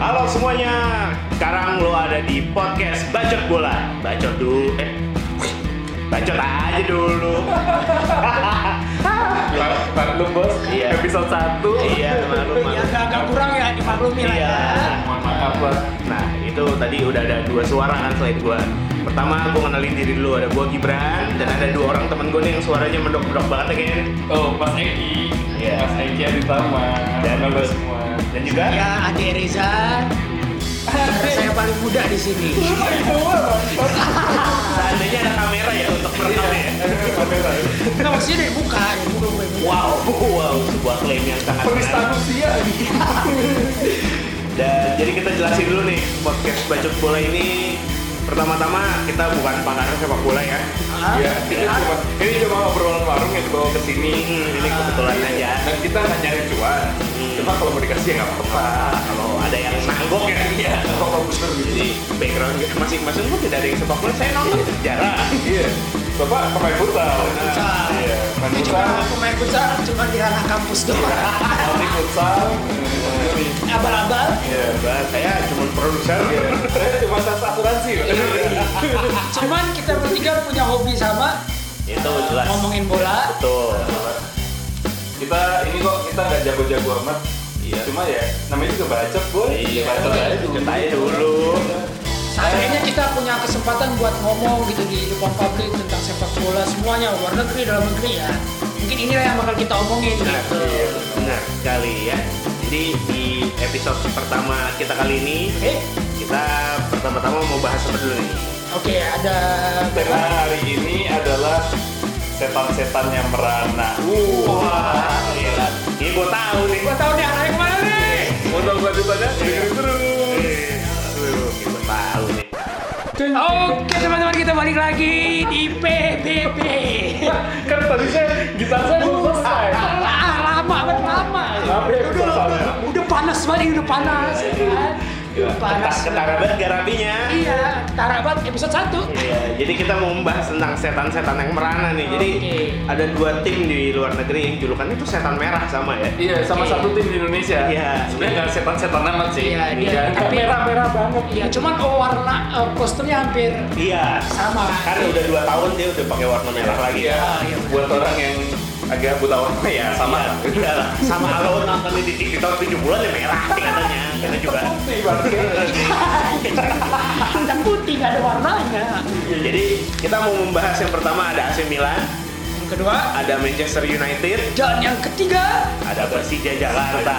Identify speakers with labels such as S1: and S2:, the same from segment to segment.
S1: Halo semuanya, sekarang lo ada di podcast Bacot Bola. Bacot dulu, eh, bacot aja dulu.
S2: Maklum bos,
S1: Iya.
S2: episode 1
S1: iya, malu
S3: Ya agak-agak kurang ya dimaklumi lah
S1: Iya.
S3: ya.
S2: Mohon maaf bos
S1: Nah, itu tadi udah ada dua suara kan selain gua. Pertama, gua kenalin diri dulu ada gua Gibran dan ada dua orang temen gue nih yang suaranya mendok-mendok banget ya kan.
S2: Oh, Mas Eki
S1: Iya.
S2: Mas Eki Aditama
S1: Dan
S2: Halo semua
S1: Dan juga
S3: Ya Ade Reza. Saya paling muda di sini.
S1: seandainya ada kamera ya untuk merekam ya.
S3: Enggak maksudnya dari muka, dari muka.
S1: Wow, wow, sebuah klaim yang sangat
S2: Penista
S1: menarik.
S2: manusia
S1: Dan jadi kita jelasin dulu nih podcast bacot bola ini pertama-tama kita bukan pakar sepak bola ya.
S2: Iya, ini cuma ini cuma obrolan warung yang dibawa ke sini.
S1: Hmm, ini kebetulan aja.
S2: Dan kita nggak nyari cuan. Cuma kalau mau dikasih ya nggak apa-apa.
S1: Kalau ada yang nanggok ya,
S2: Iya, apa-apa bener gitu.
S1: jadi background masing-masing pun tidak ada yang sepak bola. Saya nonton sejarah.
S2: Iya, bapak pemain futsal.
S3: Futsal.
S2: Iya, main futsal.
S3: pemain futsal cuma di ranah kampus doang.
S2: Nanti futsal.
S3: Abal-abal.
S2: Iya.
S1: Saya cuma produser.
S2: Iya. Saya cuma sas asuransi. Pak.
S3: Cuman kita bertiga punya hobi sama
S1: Itu jelas.
S3: ngomongin bola.
S1: Betul.
S2: kita ini kok kita nggak jago-jago amat
S1: Iya.
S2: cuma ya namanya juga bacot boy
S1: Iya,
S2: bacot aja dulu
S1: bacot aja dulu.
S3: Seandainya kita punya kesempatan buat ngomong gitu di depan publik tentang sepak bola semuanya luar negeri dalam negeri ya. Mungkin inilah yang bakal kita omongin
S1: Nah,
S3: gitu.
S1: benar sekali ya. Jadi di episode pertama kita kali ini
S3: Oke,
S1: kita pertama-tama mau bahas apa dulu nih?
S3: oke ada
S2: tema hari ini adalah setan-setan yang merana
S1: Wah, gila. Ini gua tahu nih.
S3: Tahu balik lagi di PBB.
S2: kan tadi saya gitar saya belum selesai
S3: lama lama.
S2: Lama ya,
S3: Udah, udah panas banget, udah panas. ya kan? Panas.
S1: Ketara banget garapinya.
S3: Iya, Tara banget episode 1
S1: Iya, jadi kita mau membahas tentang setan-setan yang merana nih. Jadi
S3: Oke.
S1: ada dua tim di luar negeri yang julukannya itu setan merah sama ya.
S2: iya sama
S3: Oke.
S2: satu tim di Indonesia
S1: Iya.
S2: sebenarnya nggak setan-setan amat sih
S3: Iya,
S2: nggak
S3: tapi-
S2: merah-merah banget
S3: Iya, cuman oh, warna eh, kostumnya hampir
S1: Iya.
S3: sama.
S1: Kan udah dua tahun dia udah pakai warna merah lagi.
S2: Iya,
S3: iya, benar.
S2: buat orang yang agak buta warna ya sama
S1: Iya, iya. sama kalau nonton di TV tahun 70-an ya merah katanya. Kita juga.
S2: Putih
S3: Hitam putih nggak ada warnanya.
S1: Jadi kita mau membahas yang pertama ada AC Milan,
S3: Yang kedua
S1: ada Manchester United,
S3: dan yang ketiga
S1: ada Persija Jakarta.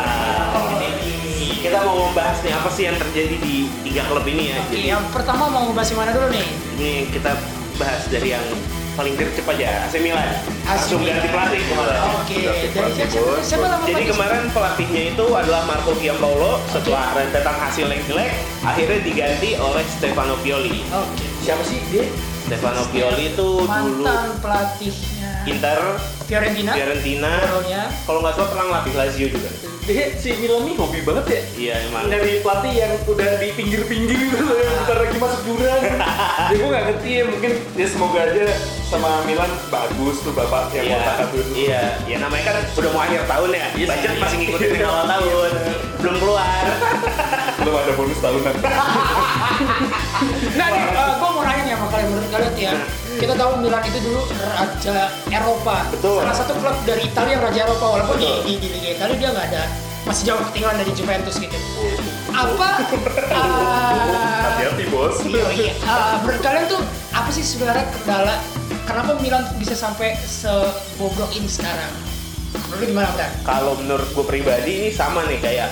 S1: Kita mau membahas nih apa sih yang terjadi di tiga klub ini ya.
S3: Oke,
S1: Jadi
S3: yang pertama mau ngebahas yang mana dulu nih?
S1: ini kita bahas dari yang paling gercep aja AC Milan. Langsung
S3: Milan.
S1: ganti pelatih kemarin.
S3: Oke, dari siapa, siapa nama
S1: Jadi kemarin pelatihnya itu adalah Marco Giampaolo setelah rentetan hasil yang jelek akhirnya diganti oleh Stefano Pioli.
S3: Oke.
S2: siapa sih dia
S1: Stefano Pioli itu dulu
S3: Mantan pelatihnya
S1: Inter,
S3: Fiorentina.
S1: Fiorentina, kalau nggak salah pernah ngelatih Lazio juga.
S2: dia si Milan nih hobi banget ya
S1: Iya emang.
S2: dari pelatih yang udah di pinggir-pinggir gitu yang bentar lagi masuk jurang ya gue gak ngerti ya mungkin ya semoga aja sama Milan bagus tuh bapak yang
S1: Iya,
S2: mau itu
S1: iya, ya namanya kan udah mau akhir tahun ya.
S2: Iya,
S1: Budget
S2: iya.
S1: masih ngikutin yang awal tahun, belum keluar.
S2: belum ada bonus tahunan
S3: Nah, nih, uh, gue mau nanya nih sama kalian menurut kalian ya. Kita tahu Milan itu dulu raja Eropa.
S1: Betul.
S3: Salah satu klub dari Italia yang raja Eropa walaupun di, di, di Liga Italia dia nggak ada masih jauh ketinggalan dari Juventus gitu. Apa? uh,
S2: hati-hati bos
S3: Iya, iya. Uh, menurut kalian tuh apa sih sebenarnya kendala? Kenapa Milan bisa sampai sebobrok ini sekarang? Menurut gimana?
S1: Kalau menurut gue pribadi ini sama nih kayak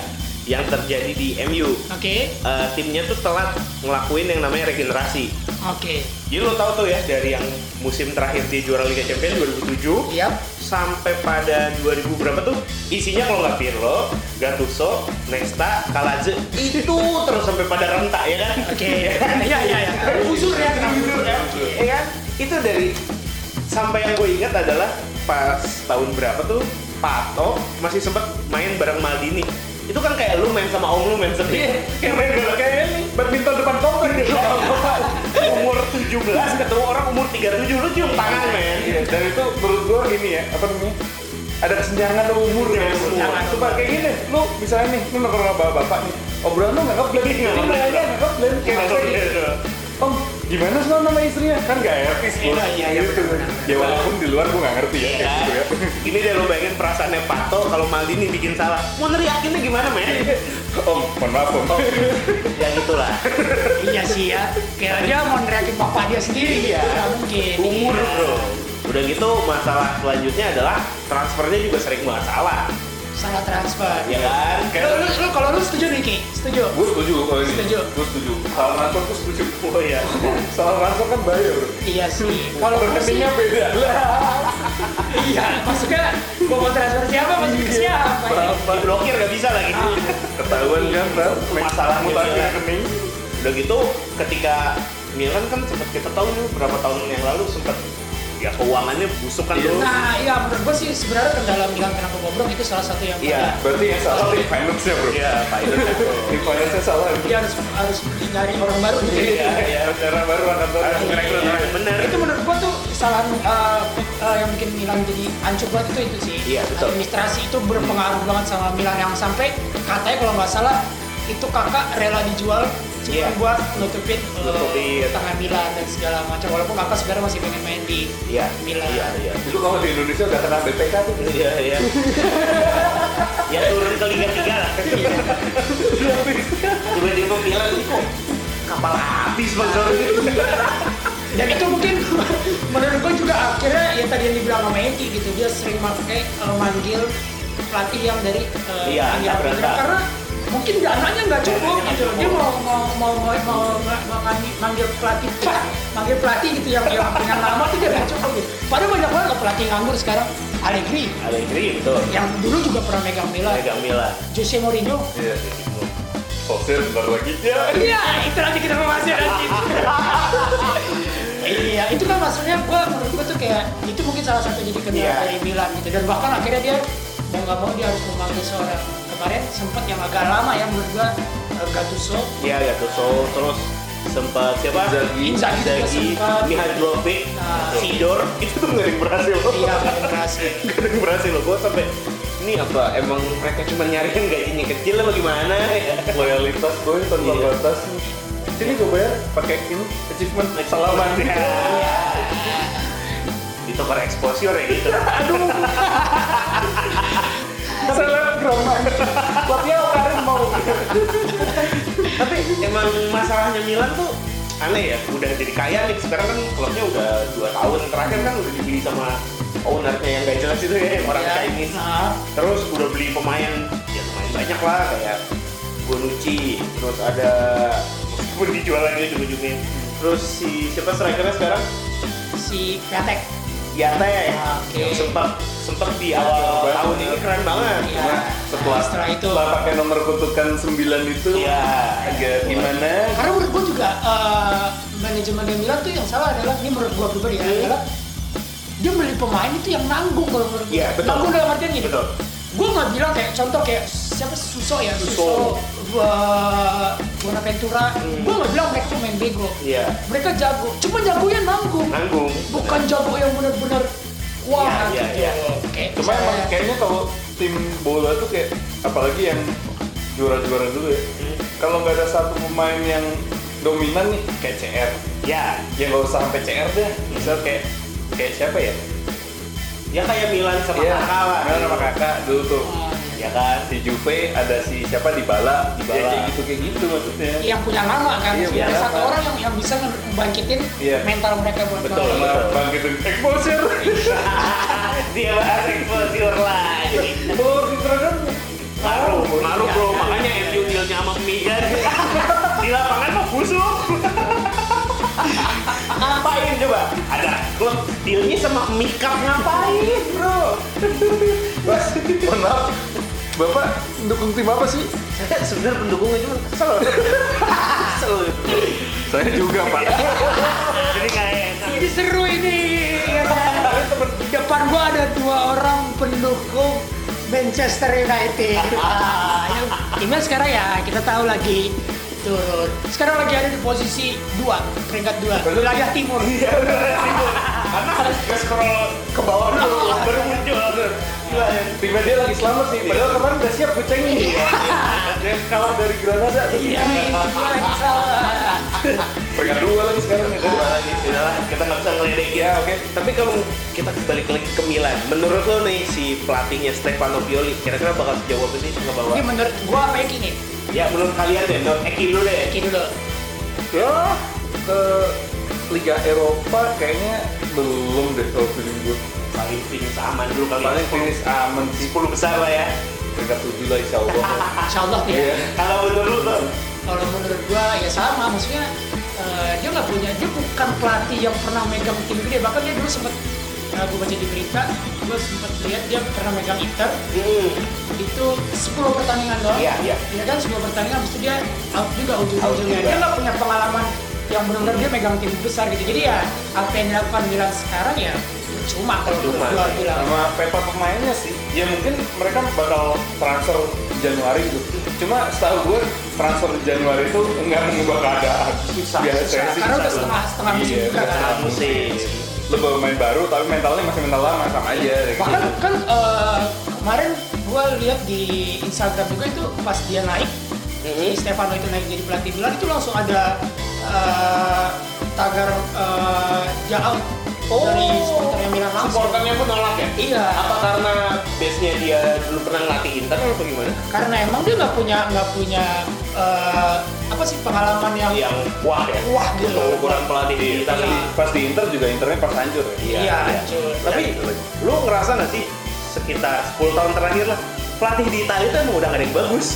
S1: yang terjadi di MU.
S3: Oke,
S1: Eh, timnya tuh telat ngelakuin yang namanya regenerasi.
S3: oke.
S1: Jadi lo tau tuh ya dari yang musim terakhir di juara Liga Champions 2007
S3: Yap.
S1: sampai pada 2000 berapa tuh isinya kalau nggak Pirlo, Gattuso, Nesta, Kaladze itu terus sampai pada rentak ya kan?
S3: Oke. Iya, iya, iya. Uzur ya, uzur ya.
S1: Ya kan? Itu dari sampai yang gue ingat adalah pas tahun berapa tuh Pato masih sempat main bareng Maldini. Itu kan kayak lu main sama om lu main sendiri.
S2: Iya.
S1: Kayak main bola kayak ini, badminton depan komplek gitu. umur 17 ketemu orang umur 37 lu cium tangan men.
S2: Iya, dan itu menurut gue ini ya apa namanya ada kesenjangan umur ya
S3: kesenjangan
S2: Coba kayak gini, lu misalnya nih, lu nongkrong sama bapak nih, obrolan lu nggak ngeblend,
S1: Nggak
S2: ini aja nggak ngeblend, kayak
S1: Nggak.
S2: Om, gimana sih lo nama istrinya? Kan gak etis bos.
S3: Iya, iya, iya,
S2: Gitu. Ya walaupun di luar gua nggak ngerti ya, kayak gitu ya.
S1: Ini deh lo bayangin perasaannya Pato kalau Maldini bikin salah. Mau neriakinnya gimana, men?
S2: Om, mohon maaf om.
S1: ya gitulah.
S3: iya sih ya kayak dia mau neriakin bapak dia sendiri
S1: Iya.
S3: nggak mungkin
S1: Umur, bro. Udah gitu masalah selanjutnya adalah transfernya juga sering banget salah.
S3: salah transfer
S1: Ya kan?
S3: lu, lu, lu kalau lu setuju nih Ki? setuju
S2: Gue setuju kalau ini.
S3: Setuju.
S2: Gue setuju. Salah transfer gue setuju.
S1: Oh iya.
S2: Salah transfer kan bahaya bro.
S3: iya sih kalau
S2: rekeningnya beda lah.
S3: iya maksudnya gua mau transfer siapa masuk ke siapa ini?
S1: Diblokir nggak bisa lagi.
S2: Ketahuan kan, Bro?
S1: Masalahnya
S2: mutasi rekening.
S1: Udah gitu ketika Milan kan sempat kita tahu nih berapa tahun yang lalu sempat ya keuangannya busuk kan
S2: Iya.
S1: tuh.
S3: Nah, iya menurut gue sih sebenarnya kendala Milan kenapa bobrok itu salah satu yang
S1: Iya.
S2: Berarti yang salah di finance-nya bro.
S1: Iya, Pak itu.
S2: Di finance-nya salah.
S3: dia harus harus nyari orang baru gitu.
S1: Iya, iya.
S2: Cara baru akan
S1: Harus ngerekrut orang benar.
S3: Itu menurut gua tuh kesalahan uh, uh, yang bikin Milan jadi hancur banget itu itu sih.
S1: Iya, betul.
S3: Administrasi itu berpengaruh banget sama Milan yang sampai katanya kalau nggak salah itu kakak rela dijual cuma
S1: Iya.
S3: buat nutupin, uh,
S1: Nutupin.
S3: tangan Milan dan segala macam walaupun kakak sebenarnya masih pengen main di
S1: Iya,
S3: Milan.
S1: Iya, iya.
S2: Itu kalau di Indonesia udah kena BPK tuh.
S1: Iya, iya. ya turun ke Liga 3 lah. Tiba-tiba Milan kok kapal habis sponsornya.
S3: Dan itu mungkin menurut gua juga akhirnya ya tadi yang dibilang sama Eki gitu dia sering pakai uh, manggil pelatih yang dari uh,
S1: Iya,
S3: karena mungkin dananya nggak cukup gitu
S1: cukup.
S3: dia mau mau mau mau, mau, manggil- manggil pelatih manggil pelatih gitu yang yang dengan nama tuh dia nggak cukup gitu padahal banyak banget pelatih nganggur sekarang Allegri
S1: Allegri betul.
S3: yang dulu juga pernah megang Milan
S1: Megang Milan.
S3: Jose Mourinho
S2: Iya. Bentar lagi. Ya.
S3: Iya, itu nanti kita membahasnya nanti. iya, itu kan maksudnya gua menurut gua tuh kayak itu mungkin salah satu jadi kendala
S1: Iya.
S3: dari Milan gitu dan bahkan akhirnya dia mau nggak mau dia harus memanggil seorang kemarin sempat yang agak lama ya menurut gua eh, Gattuso
S1: Iya, Gattuso terus sempat siapa?
S2: Inzaghi.
S3: Inzaghi juga
S1: Inzaghi,
S3: sempat.
S1: Mihajlovic,
S3: Nah.
S1: Sidor, itu tuh nggak ada yang berhasil loh.
S3: iya nggak berhasil.
S1: Nggak ada yang berhasil loh. Gue sampai ini apa? Emang mereka cuma nyariin gajinya kecil apa gimana ya?
S2: Loyalitas gue tanpa
S1: Iya.
S2: batas. Sini gue bayar pakai ini achievement salaman.
S3: Iya.
S1: Ditukar exposure ya gitu.
S2: Selebgram Buatnya kalian mau.
S1: Tapi emang masalahnya Milan tuh aneh ya. Udah jadi kaya nih. Sekarang kan klubnya udah dua tahun terakhir kan udah dibeli sama ownernya yang gak jelas itu ya, yang orang
S3: Iya.
S1: Chinese.
S3: Nah,
S1: Terus udah beli pemain ya lumayan banyak lah kayak Bonucci, terus ada meskipun dijual lagi ujung-ujungnya. Terus si siapa strikernya sekarang?
S3: si Piatek Oke.
S1: yang sempat sempat di awal
S2: Keren
S1: tahun ini keren banget.
S3: Iya.
S1: Cuma
S2: Setelah,
S3: Setelah itu.
S2: setelah pakai nomor kutukan 9 itu
S1: Iya.
S2: agak gimana?
S3: karena menurut gua juga eh, manajemen dari Milan tuh yang salah adalah ini menurut gua pribadi ya
S1: Hmm.
S3: adalah dia beli pemain itu yang nanggung kalau menurut gua.
S1: Iya, betul.
S3: Nanggung dalam artian gini.
S1: Betul.
S3: Gue nggak bilang kayak contoh kayak siapa Suso ya
S1: Suso.
S3: Suso, gua Bonaventura.
S1: Hmm.
S3: Gue nggak bilang mereka pemain bego.
S1: Iya.
S3: Mereka jago. Cuma jagonya nanggung.
S1: Nanggung.
S3: Bukan jago yang benar-benar wah
S1: Iya, iya,
S3: gitu.
S1: iya.
S3: Kayak
S2: Cuma emang kayaknya kalau tim bola tuh kayak apalagi yang juara-juara dulu ya.
S1: Hmm.
S2: Kalau nggak ada satu pemain yang dominan nih kayak CR,
S1: Ya,
S2: ya nggak usah sampai CR deh. Misal kayak kayak siapa ya?
S1: ya kayak Milan sama
S2: Iya,
S1: Kakak lah.
S2: Milan sama kakak dulu tuh.
S3: Ah,
S1: Ya kan?
S2: Di Juve ada si siapa di Bala,
S1: Dybala.
S2: Ya, kayak gitu kayak gitu maksudnya.
S3: yang punya nama kan
S2: Iya, punya
S3: satu
S2: nama.
S3: orang yang yang bisa membangkitin
S2: Iya.
S3: mental mereka buat
S1: Betul.
S2: Sama bangkitin exposure.
S1: Dia bahas exposure lagi.
S2: Oh, di Dragon.
S1: Maru, maru bro, makanya MU dealnya sama Migan Di lapangan mah busuk Ngapain coba? Ada klub dealnya sama Mikap ngapain bro?
S2: Mas, mohon maaf. Bapak dukung tim apa sih?
S1: Saya sebenarnya pendukungnya cuma kesel Kesel
S2: Saya juga, Pak.
S1: Jadi kayak enak
S3: Ini seru ini. ya depan gua ada dua orang pendukung Manchester United. Ah, yang timnya sekarang ya kita tahu lagi turun. Sekarang lagi ada di posisi dua, peringkat dua, wilayah timur.
S1: Iya bener Karena harus scroll ke bawah dulu baru muncul Gila ya.
S2: Timnya dia lagi selamat nih, padahal kemarin udah siap kucing nih. Yang kalah dari Granada.
S3: Iya nih, salah.
S2: Peringkat dua lagi sekarang.
S1: Dua lagi, udah lah, kita nggak bisa ngeledekin.
S2: Ya oke.
S1: Tapi kalau kita balik lagi ke Milan, menurut lo nih si pelatihnya Stefano Pioli, kira-kira bakal sejauh apa sih ngebawa?
S3: Ini menurut gua apa Eki nih?
S1: Ya menurut kalian deh, menurut Eki dulu deh.
S3: Eki dulu.
S2: Ya ke Liga Eropa kayaknya belum deh kalau feeling gue.
S1: Paling finish aman dulu kali.
S2: Paling finish aman sih.
S1: 10 besar lah ya.
S2: Peringkat tujuh lah insya Allah.
S3: Insya Allah ya.
S2: Iya.
S1: Kalau menurut lo
S3: Kalau menurut gua ya sama, maksudnya eh, dia nggak punya, dia bukan pelatih yang pernah megang tim gede. Bahkan dia dulu sempat, uh, gue baca di berita, gue sempat lihat dia pernah megang Inter
S1: hmm,
S3: itu 10 pertandingan doang.
S1: Iya, iya.
S3: Ya kan 10 pertandingan, habis itu dia out juga ujung-ujungnya. Dia nggak punya pengalaman yang benar-benar dia megang tim besar gitu. Jadi ya apa yang dilakukan Milan sekarang ya cuma kalau gua bilang.
S2: Sama peta pemainnya sih. Ya mungkin mereka bakal transfer Januari gitu. Cuma setahu gue transfer Januari itu nggak mengubah keadaan.
S1: Susah,
S2: sih
S3: karena udah
S2: susah.
S3: setengah setengah musim
S2: Iya,
S3: juga kan.
S2: setengah
S1: musim.
S2: Lo baru main baru tapi mentalnya masih mental lama sama aja. gitu.
S3: Bahkan kan eh, kemarin gua lihat di Instagram juga itu pas dia naik
S1: Mhm.
S3: si Stefano itu naik jadi pelatih Milan itu langsung ada eh, tagar uh, out dari supporternya Milan langsung.
S1: supporternya pun nolak ya?
S3: Iya.
S1: Apa karena base-nya dia dulu pernah ngelatih Inter atau gimana?
S3: Karena emang dia nggak punya nggak punya eh, apa sih pengalaman yang
S1: Yang wah ya?
S3: Wah, gitu.
S1: Untuk ukuran pelatih di Italia.
S3: Iya.
S2: Pas di Inter juga Internya pas hancur ya.
S1: Iya,
S3: Iya,
S1: iya.
S3: hancur.
S1: Tapi lu ngerasa nggak sih sekitar 10 tahun terakhir lah pelatih di Italia itu emang udah gak ada yang bagus.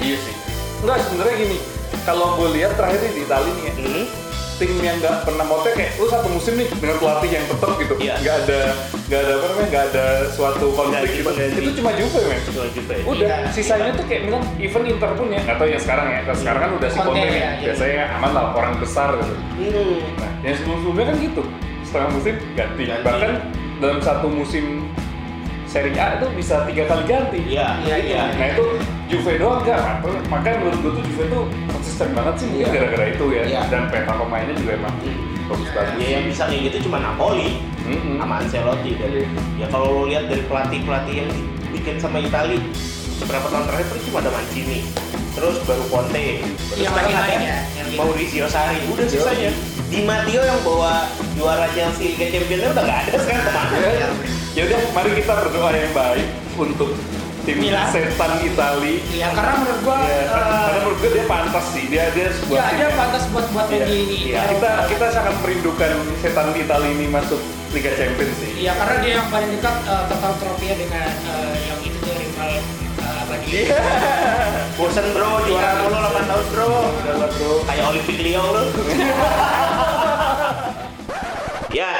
S2: Iya sih. Enggak sebenarnya gini. Kalau gue lihat terakhir di Italia nih ya,
S1: Hmm.
S2: Tim yang nggak pernah motek kayak lu satu musim nih dengan pelatih yang tetap gitu
S1: Iya.
S2: nggak ada nggak ada apa namanya nggak ada suatu konflik gitu itu cuma Juve men
S1: Cuma Juve.
S2: udah
S3: Iya.
S2: sisanya tuh kayak bilang even Inter pun ya nggak tahu ya sekarang ya Kalau sekarang kan udah si
S3: Conte
S2: Conte
S3: ya,
S2: ya,
S3: iya.
S2: biasanya aman lah orang besar gitu
S1: Hmm.
S2: nah yang sebelum sebelumnya kan gitu setengah musim ganti,
S1: Ganti.
S2: bahkan dalam satu musim Serie A itu bisa tiga kali ganti
S1: Iya,
S3: Iya, iya.
S2: Nah itu Juve doang enggak, Mak- makanya menurut gue tuh Juve tuh konsisten banget sih mungkin
S3: Iya.
S2: gara-gara itu ya
S3: Iya.
S2: dan peta pemainnya juga emang
S1: Hmm.
S2: bagus-bagus.
S1: Ya yang bisa kayak gitu cuma Napoli
S2: Mm-mm.
S1: sama Ancelotti dan ya kalau lo lihat dari pelatih-pelatih yang dibikin sama Itali beberapa tahun terakhir itu cuma ada Mancini terus baru Conte baru
S3: Yang lagi naik ya,
S1: Maurizio Sarri udah sisanya Di Matteo yang bawa juara Chelsea Liga Champions udah nggak ada sekarang ke
S2: mana ya udah, mari kita berdoa yang baik untuk tim
S3: Milan.
S2: setan Itali.
S3: Iya, karena menurut gua
S2: Ya,
S3: eh,
S2: karena menurut gue dia pantas sih, dia dia sebuah
S3: ya
S2: tim
S3: dia pantas buat buat
S2: Iya,
S3: di
S2: iya. kita kita sangat merindukan setan Itali ini masuk Liga Champions sih.
S3: Iya, karena dia yang paling dekat uh, total trofinya dengan eh, yang itu tuh rival eh, apa
S2: Iya.
S1: bosen bro juara mulu 8 tahun bro
S2: Udah lah, bro.
S1: kayak Olimpik Lyon lo ya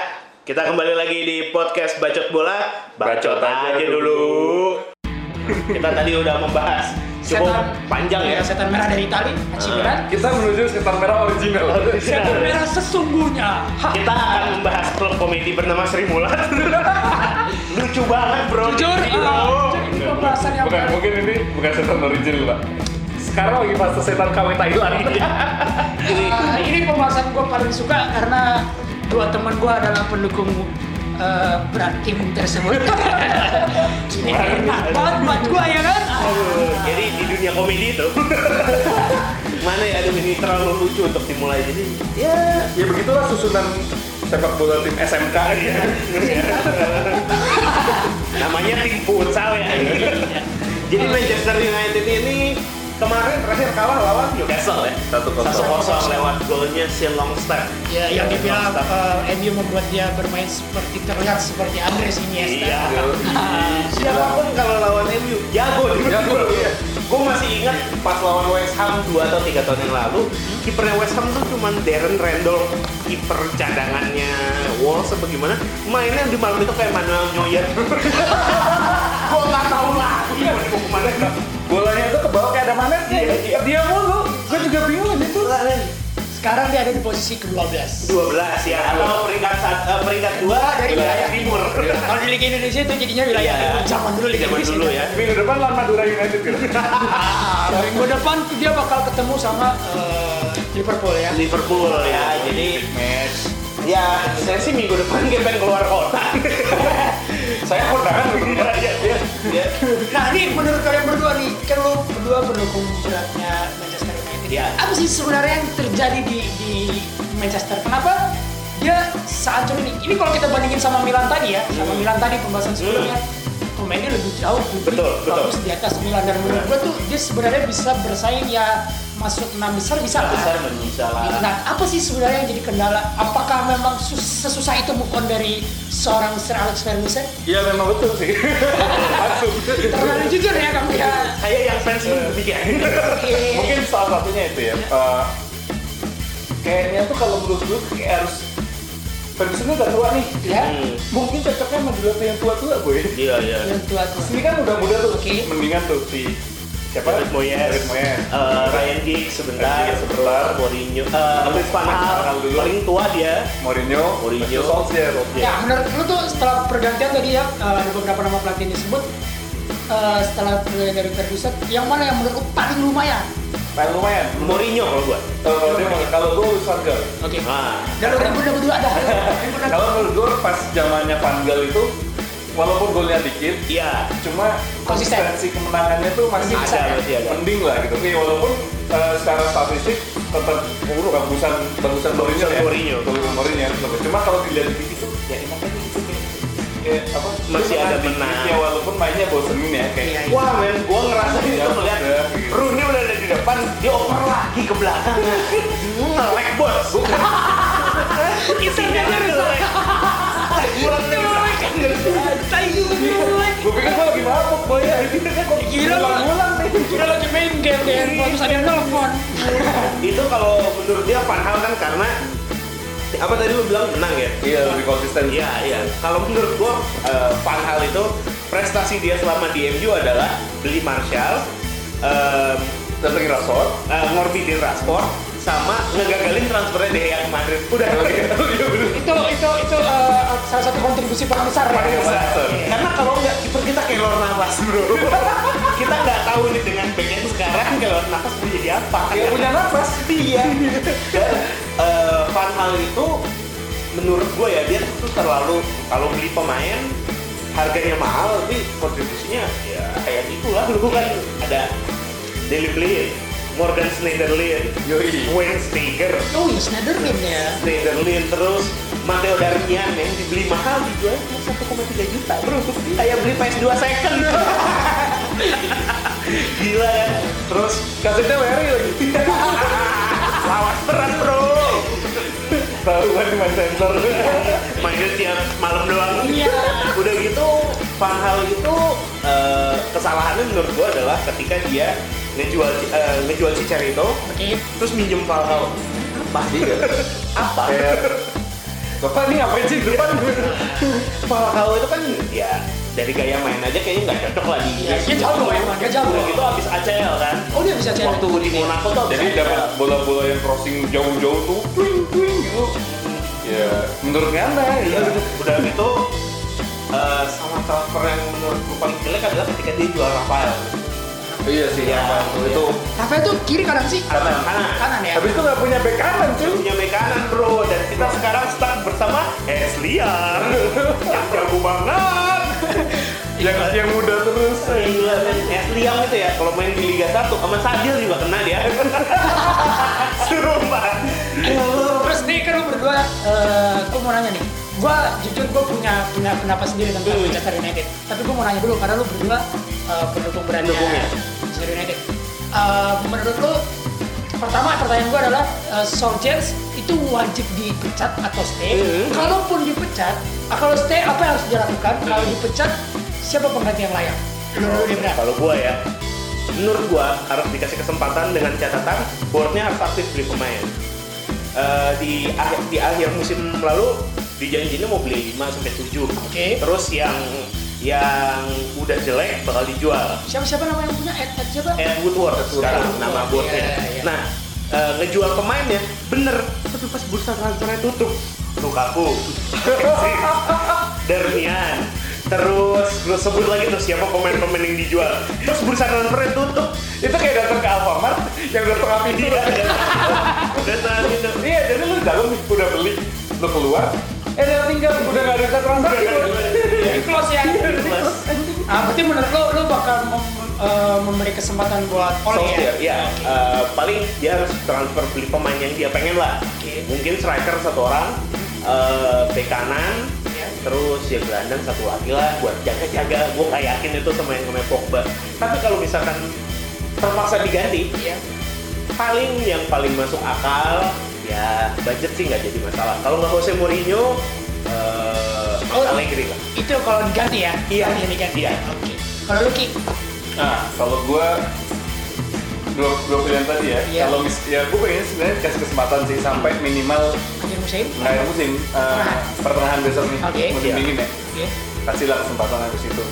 S1: kita kembali lagi di podcast bacot bola bacot,
S2: Bacot aja
S1: aja dulu kita tadi udah membahas cukup
S3: Setan.
S1: panjang ya
S3: Iya, setan merah dari Itali, AC Milan.
S2: Kita menuju setan merah original.
S3: Setan merah sesungguhnya.
S1: Kita akan membahas klub komedi bernama Sri Mulat lucu banget bro
S3: Jujur,
S1: Ini, bro.
S3: jujur, ini pembahasan yang
S2: bukan mungkin ini bukan setan original pak. Sekarang lagi fase setan KW Thailand.
S1: Ini
S3: Ah, ini pembahasan gue paling suka karena dua teman gue adalah pendukung eh, berat tim tersebut. enak banget buat gue ya kan.
S1: Aduh, jadi di dunia komedi itu mana ya aduh ini terlalu lucu untuk dimulai jadi ya
S2: ya begitulah susunan sepak bola tim SMK ya.
S1: namanya tim futsal ya jadi Manchester United ini kemarin terakhir kalah lawan Newcastle ya?
S2: Satu kosong.
S1: satu kosong lewat golnya si Longstaff.
S3: Ya, yang dibilang eh, MU membuat dia bermain seperti terlihat seperti Andres Iniesta.
S1: iya.
S3: Siapa
S1: pun kalau lawan MU jago
S2: Jago, iya.
S1: gue masih ingat pas lawan West Ham 2 atau 3 tahun yang lalu kipernya West Ham tuh cuman Darren Randall kiper cadangannya Wolves apa gimana mainnya di malam itu kayak Manuel Neuer gue nggak tahu lagi mau ke mana
S2: Bolanya itu ke bawah kayak ada manetnya.
S1: Iya, iya.
S2: Dia mulu. Gue juga bingung itu.
S3: Sekarang dia ada di posisi ke-12.
S1: 12 ya atau peringkat sat- eh, peringkat 2
S3: Dari wilayah
S1: timur
S3: Kalau di Liga Indonesia itu jadinya wilayah
S1: Iya.
S3: timur. Zaman dulu Liga
S1: Zaman
S3: Indonesia.
S1: dulu ya
S2: Minggu depan lawan Madura United gitu.
S3: Ah, minggu depan dia bakal ketemu sama eh, Liverpool ya.
S1: Liverpool ya jadi
S2: Match.
S1: Ya, saya sih minggu depan dia pengen keluar kota.
S2: Saya kondangan.
S1: Iya, iya, iya. Iya.
S3: Nah ini menurut kalian berdua nih, kan lu berdua pendukung beratnya Manchester United.
S1: Iya.
S3: Apa sih sebenarnya yang terjadi di, di Manchester? Kenapa dia sehancur ini? Ini kalau kita bandingin sama Milan tadi ya, sama Milan tadi pembahasan sebelumnya, pemainnya lebih jauh, lebih
S1: Betul, betul.
S3: bagus di atas Milan dan menurut gua tuh dia sebenarnya bisa bersaing ya masuk enam besar bisa lah.
S1: Besar bisa lah.
S3: Nah, apa sih sebenarnya yang jadi kendala? Apakah memang sus- sesusah itu move on dari seorang Sir Alex Ferguson?
S2: Iya memang betul sih. Langsung.
S3: Terlalu jujur ya kamu ya.
S1: Saya yang fans lu demikian.
S3: Iya.
S2: Mungkin salah satunya itu ya. eh, kayaknya tuh kalau menurut gue kayak harus Ferguson udah tua nih.
S3: Ya.
S1: Hmm.
S2: Mungkin cocoknya sama dua yang tua-tua gue.
S1: Iya, iya.
S3: Yang tua-tua.
S2: Sini kan udah muda tuh.
S3: Oke.
S2: Mendingan tuh si siapa?
S1: David Moyes,
S2: David Moyes.
S1: Eh, Ryan Giggs sebentar,
S2: Ryan sebentar.
S1: Mourinho, eh, Luis Van Gaal paling tua dia.
S2: Mourinho.
S1: Mourinho.
S2: Solskjaer.
S3: Ya, menurut lu tuh setelah pergantian tadi ya, uh, ada beberapa nama pelatih disebut uh, setelah pergantian dari Ferguson, yang mana yang menurut lu paling lumayan?
S2: Paling lumayan.
S1: Mourinho kalau gua.
S2: Kalau dia kalau Van Gaal.
S3: Oke.
S1: Nah,
S3: Dan lu berdua berdua ada. Yang pernah-
S2: Kalau menurut gue pas zamannya Van Gaal itu walaupun golnya dikit,
S1: iya.
S2: cuma
S3: Konsisten.
S2: konsistensi kemenangannya tuh masih
S1: ada, masih ada.
S2: mending lah gitu. Nih walaupun eh, secara statistik tetap buruk bagusan bagusan Mourinho ya.
S1: Mourinho.
S2: Mourinho ya. Cuma kalau dilihat di TV tuh ya enak aja gitu kayak ya, apa
S1: Masih ada
S2: menang Ya walaupun mainnya bosenin ya kayak
S3: Iya, iya.
S1: Wah men, gua ngerasa itu
S2: Ya,
S1: melihat
S2: udah, gitu.
S1: Rooney udah ada di depan, dia oper lagi ke belakang. Ngelek bos. Isinya ngelek. Kurang ngelek.
S2: gue pikir gue lagi mabuk boy ya
S3: Gila,
S2: ulang nih
S3: lagi main game di handphone, terus ada nelfon.
S1: Itu kalau menurut dia Van Hal kan karena apa tadi lu bilang menang ya?
S2: iya lebih konsisten
S1: Iya, iya. Kalau menurut gua eh, Van Hal itu prestasi dia selama di MU adalah beli Martial, em,
S2: datengin Rashford
S1: eh, ngorbitin Rashford, sama ngegagalin transfernya Gea ke Madrid. Udah.
S2: iya bener
S3: Itu itu itu uh, salah satu kontribusi paling besar ya.
S2: Paling besar.
S3: Iya.
S1: Karena kalau nggak kiper kita Keylor Navas bro. kita nggak tahu nih dengan back yang sekarang Keylor Navas mau jadi apa.
S2: ya punya nafas
S1: Iya. Dan eh, Van Hal itu menurut gue ya dia tuh terlalu kalau beli pemain harganya mahal tapi kontribusinya ya kayak gitulah lu kan ada Daily Blind, Morgan Schneiderlin,
S2: Yoi.
S1: Wayne Steger,
S3: Oh iya, Schneiderlin ya.
S1: Schneiderlin terus Matteo Darmian yang dibeli mahal dijual cuma 1,3 juta bro kayak beli PS2 second gila kan terus
S2: kasetnya Larry lagi.
S1: Lawas berat bro.
S2: Tahu kan di main sensor.
S1: Mainnya tiap malam doang.
S3: Iya.
S1: udah gitu Van itu eh, kesalahannya menurut gua adalah ketika dia ngejual eh, ngejual si Cerito
S3: Oke.
S1: terus minjem Van Hal apa apa?
S2: Kayak Bapak ini ngapain sih depan?
S1: Van itu kan ya dari gaya main aja kayaknya nggak cocok lah di
S3: Iya, dia jago emang, dia jago.
S1: udah gitu habis ACL kan
S3: Oh dia bisa cari.
S1: waktu di Monaco tuh
S2: Jadi
S1: ACL.
S2: dapat bola-bola yang crossing jauh-jauh tuh, twing twing gitu. Ya, menurut Ngana
S1: Iya,
S2: ya.
S1: udah gitu eh, sama transfer yang menurut gue paling jelek adalah ketika dia jual Rafael
S2: Iya sih,
S1: Iya,
S2: ya,
S1: iya.
S2: itu.
S3: Rafael tuh kiri kanan sih?
S1: kanan kanan
S3: Kanan ya.
S2: Habis itu nggak punya bek kanan cuy.
S1: punya bek kanan bro dan kita sekarang start bersama Esliar yang jago banget
S2: Yang yang muda terus.
S1: Gila men, Esliar itu ya kalau main di Liga 1 sama Sadil juga kena dia Sumpah
S3: Terus nih kan lu berdua, eh gue mau nanya nih. Gue jujur gue punya punya pendapat sendiri tentang
S1: Hmm.
S3: Manchester United. Tapi gue mau nanya dulu karena lu berdua eh, pendukung beratnya
S1: ya?
S3: Manchester United. Eh, menurut lu pertama pertanyaan gue adalah uh, Solskjaer itu wajib dipecat atau stay?
S1: Hmm.
S3: Kalaupun dipecat, ah, kalau stay apa yang harus dilakukan? Kalau dipecat siapa pengganti yang layak? Lu Bra.
S1: kalau gua ya menurut gua harus dikasih kesempatan dengan catatan boardnya harus aktif beli pemain Eh, di akhir di akhir musim lalu dijanjinya mau beli 5 sampai 7
S3: Oke.
S1: terus yang yang udah jelek bakal dijual
S3: Siapa siapa nama yang punya Ed, Ed siapa?
S1: Ed Woodward sekarang
S3: Woodward,
S1: nama boardnya
S3: iya, iya.
S1: nah eh, ngejual pemainnya bener tapi pas bursa transfernya tutup Lukaku Darmian terus gue sebut lagi tuh siapa pemain-pemain yang dijual terus bursa transfernya tutup
S2: Itu kayak datang ke Alfamart yang datang
S1: Iya, udah saat itu
S2: Iya, jadi lu dalam udah beli lo keluar eh dia tinggal udah nggak ada transaksi bos.
S3: Jadi close ya.
S1: Plus.
S3: Ah, berarti menurut lo, lo bakal mem- eh, memberi kesempatan buat Ole ya?
S1: ya. Eh, paling dia harus transfer beli pemain yang dia pengen lah. Mungkin striker satu orang, eh bek kanan. Terus ya gelandang satu lagi lah buat jaga-jaga. Gue gak yakin itu sama yang namanya Pogba. Tapi kalau misalkan terpaksa diganti,
S3: Iya.
S1: paling yang paling masuk akal ya budget sih nggak jadi masalah. Kalau nggak Jose Mourinho, eh
S3: Oh,
S1: Allegri lah.
S3: Itu kalau diganti ya?
S1: Iya.
S3: Kalau diganti.
S1: Iya.
S3: Oke. Kalau lu Ki?
S2: Nah, kalau gue dua, dua pilihan tadi ya.
S3: Iya.
S2: Kalau mis, ya gue pengen sebenarnya kasih kesempatan sih sampai minimal
S3: Akhir musim?
S2: akhir musim eh, pertengahan besok nih
S3: Oke.
S2: musim
S1: Iya.
S2: dingin ya.
S3: Oke.
S2: Kasihlah kesempatan habis itu.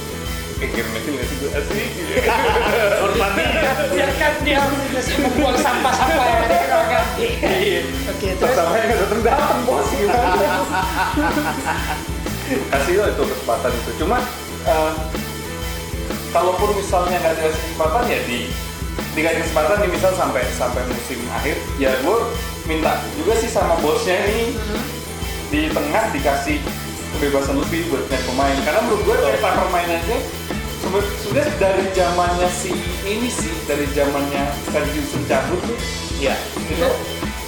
S2: Eh, kirim mesin nggak sih gue asli.
S1: Hormati.
S3: Biarkan dia membuang sampah-sampah yang ada di ruang ganti.
S2: Iya.
S3: Oke,
S2: Terus
S3: terus?
S2: sampai nggak datang datang bos gimana? Kasih lah itu kesempatan itu. Cuma eh, kalaupun misalnya nggak dikasih kesempatan ya di dikasih kesempatan nih misal sampai sampai musim akhir ya gue minta juga sih sama bosnya ini di tengah dikasih kebebasan lebih buat nyari pemain karena menurut gue cara permainannya sebe- sebenarnya dari zamannya si ini sih dari zamannya Ferguson cabut tuh
S1: Ya.
S2: itu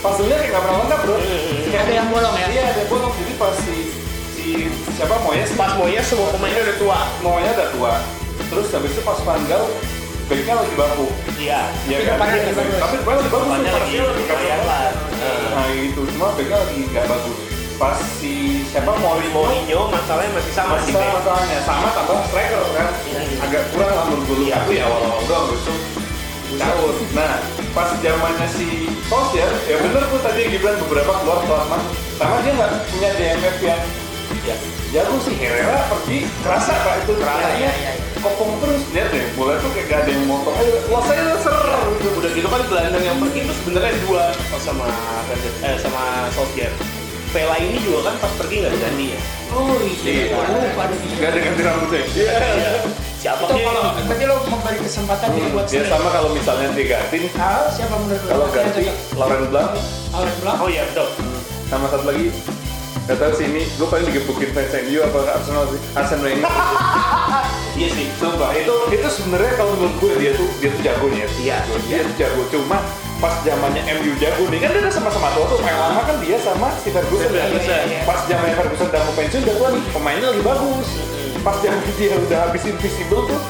S2: puzzle-nya kayak nggak pernah lengkap bro
S1: Hmm.
S2: Kayak-
S3: Ada yang bolong ya?
S2: iya ada yang bolong jadi pas si si siapa Moyes
S1: Pas Moyes semua pemainnya udah tua.
S2: Moyes udah tua terus habis itu pas Van Gaal backnya lagi baku
S1: Iya.
S2: Iya kan? Tapi depannya lagi bagus.
S1: Depannya lagi lumayan lah.
S2: Nah gitu, cuma backnya lagi nggak bagus. Pas si siapa Mourinho,
S1: Mourinho masalahnya masih sama sih. Bek.
S2: masalahnya sama tambah striker kan,
S1: Iya.
S2: agak kurang lah menurut gue.
S1: Iya.
S2: Tapi ya awal-awal doang besok caur. Nah pas zamannya si Solskjaer, ya bener tuh tadi yang dibilang beberapa keluar selama sama dia nggak punya DMF yang
S1: Ya.
S2: jago sih Herrera pergi kerasa pak itu
S1: Kerasa,
S2: kayaknya
S3: iya, iya.
S2: Kopong terus lihat deh bola tuh kayak gak ada yang motong ayo los aja lo ser gitu
S1: Udah gitu kan gelandang yang pergi itu sebenarnya dua oh, sama eh, sama Solskjaer. Vela ini juga kan pas pergi nggak diganti ya.
S3: Oh iya,
S2: Iya.
S3: Lupa dong.
S2: Gak ada ganti rambutnya iya
S1: Siapa
S3: Itu
S1: sih?
S3: kalau berarti lo memberi kesempatan ini buat
S2: ya
S3: sendiri.
S2: sama kalau misalnya diganti nih
S3: Ah, siapa menurut lo?
S2: kalau ganti? Lauren Blanc
S3: Alan Blanc?
S1: Oh iya betul.
S2: sama satu lagi Gak tau sih ini, gue paling digebukin fans MU apa Arsenal sih Arsene Wenger
S1: Iya sih.
S2: Sumpah, itu itu sebenarnya kalau menurut gue dia tuh dia tuh jago nih ya.
S1: Iya,
S2: dia tuh jago. Cuma pas zamannya MU jago nih kan dia udah sama-sama tua tuh. Yang lama kan dia sama si Ferguson.
S1: Iya,
S2: kan?
S1: iya,
S3: iya.
S2: Pas zamannya Ferguson udah mau pensiun tua nih, pemainnya lagi bagus. Pas zaman dia udah habis invisible tuh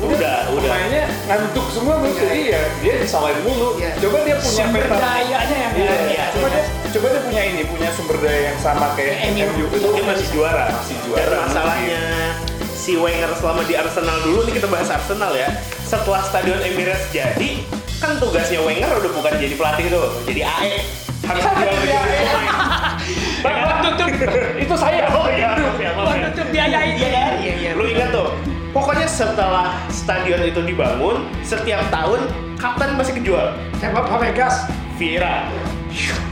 S1: Udah, udah.
S2: pemainnya ngantuk semua menurut
S3: Iya.
S2: jadi ya dia disalahin mulu.
S3: Iya.
S2: Coba dia punya
S3: Sumber
S2: peta.
S3: dayanya yang
S2: Iya,
S1: iya.
S2: coba dia coba dia punya ini, punya sumber daya yang sama kayak
S3: MU.
S2: MU itu
S1: Dia masih juara.
S2: Masih juara.
S1: Dan masalahnya si Wenger selama di Arsenal dulu nih kita bahas Arsenal ya. Setelah Stadion Emirates jadi, kan tugasnya Wenger udah bukan jadi pelatih itu, jadi AE. Harus jual
S3: Jadi AE.
S1: Bang, bang, tutup.
S2: itu saya.
S1: Oh iya, maaf ya, maaf
S3: Buat
S1: ya.
S3: nutup biayain ya kan? Iya, iya.
S1: Lu ingat tuh, pokoknya setelah stadion itu dibangun, setiap tahun kapten masih kejual.
S3: Siapa? Fabregas.
S1: Vieira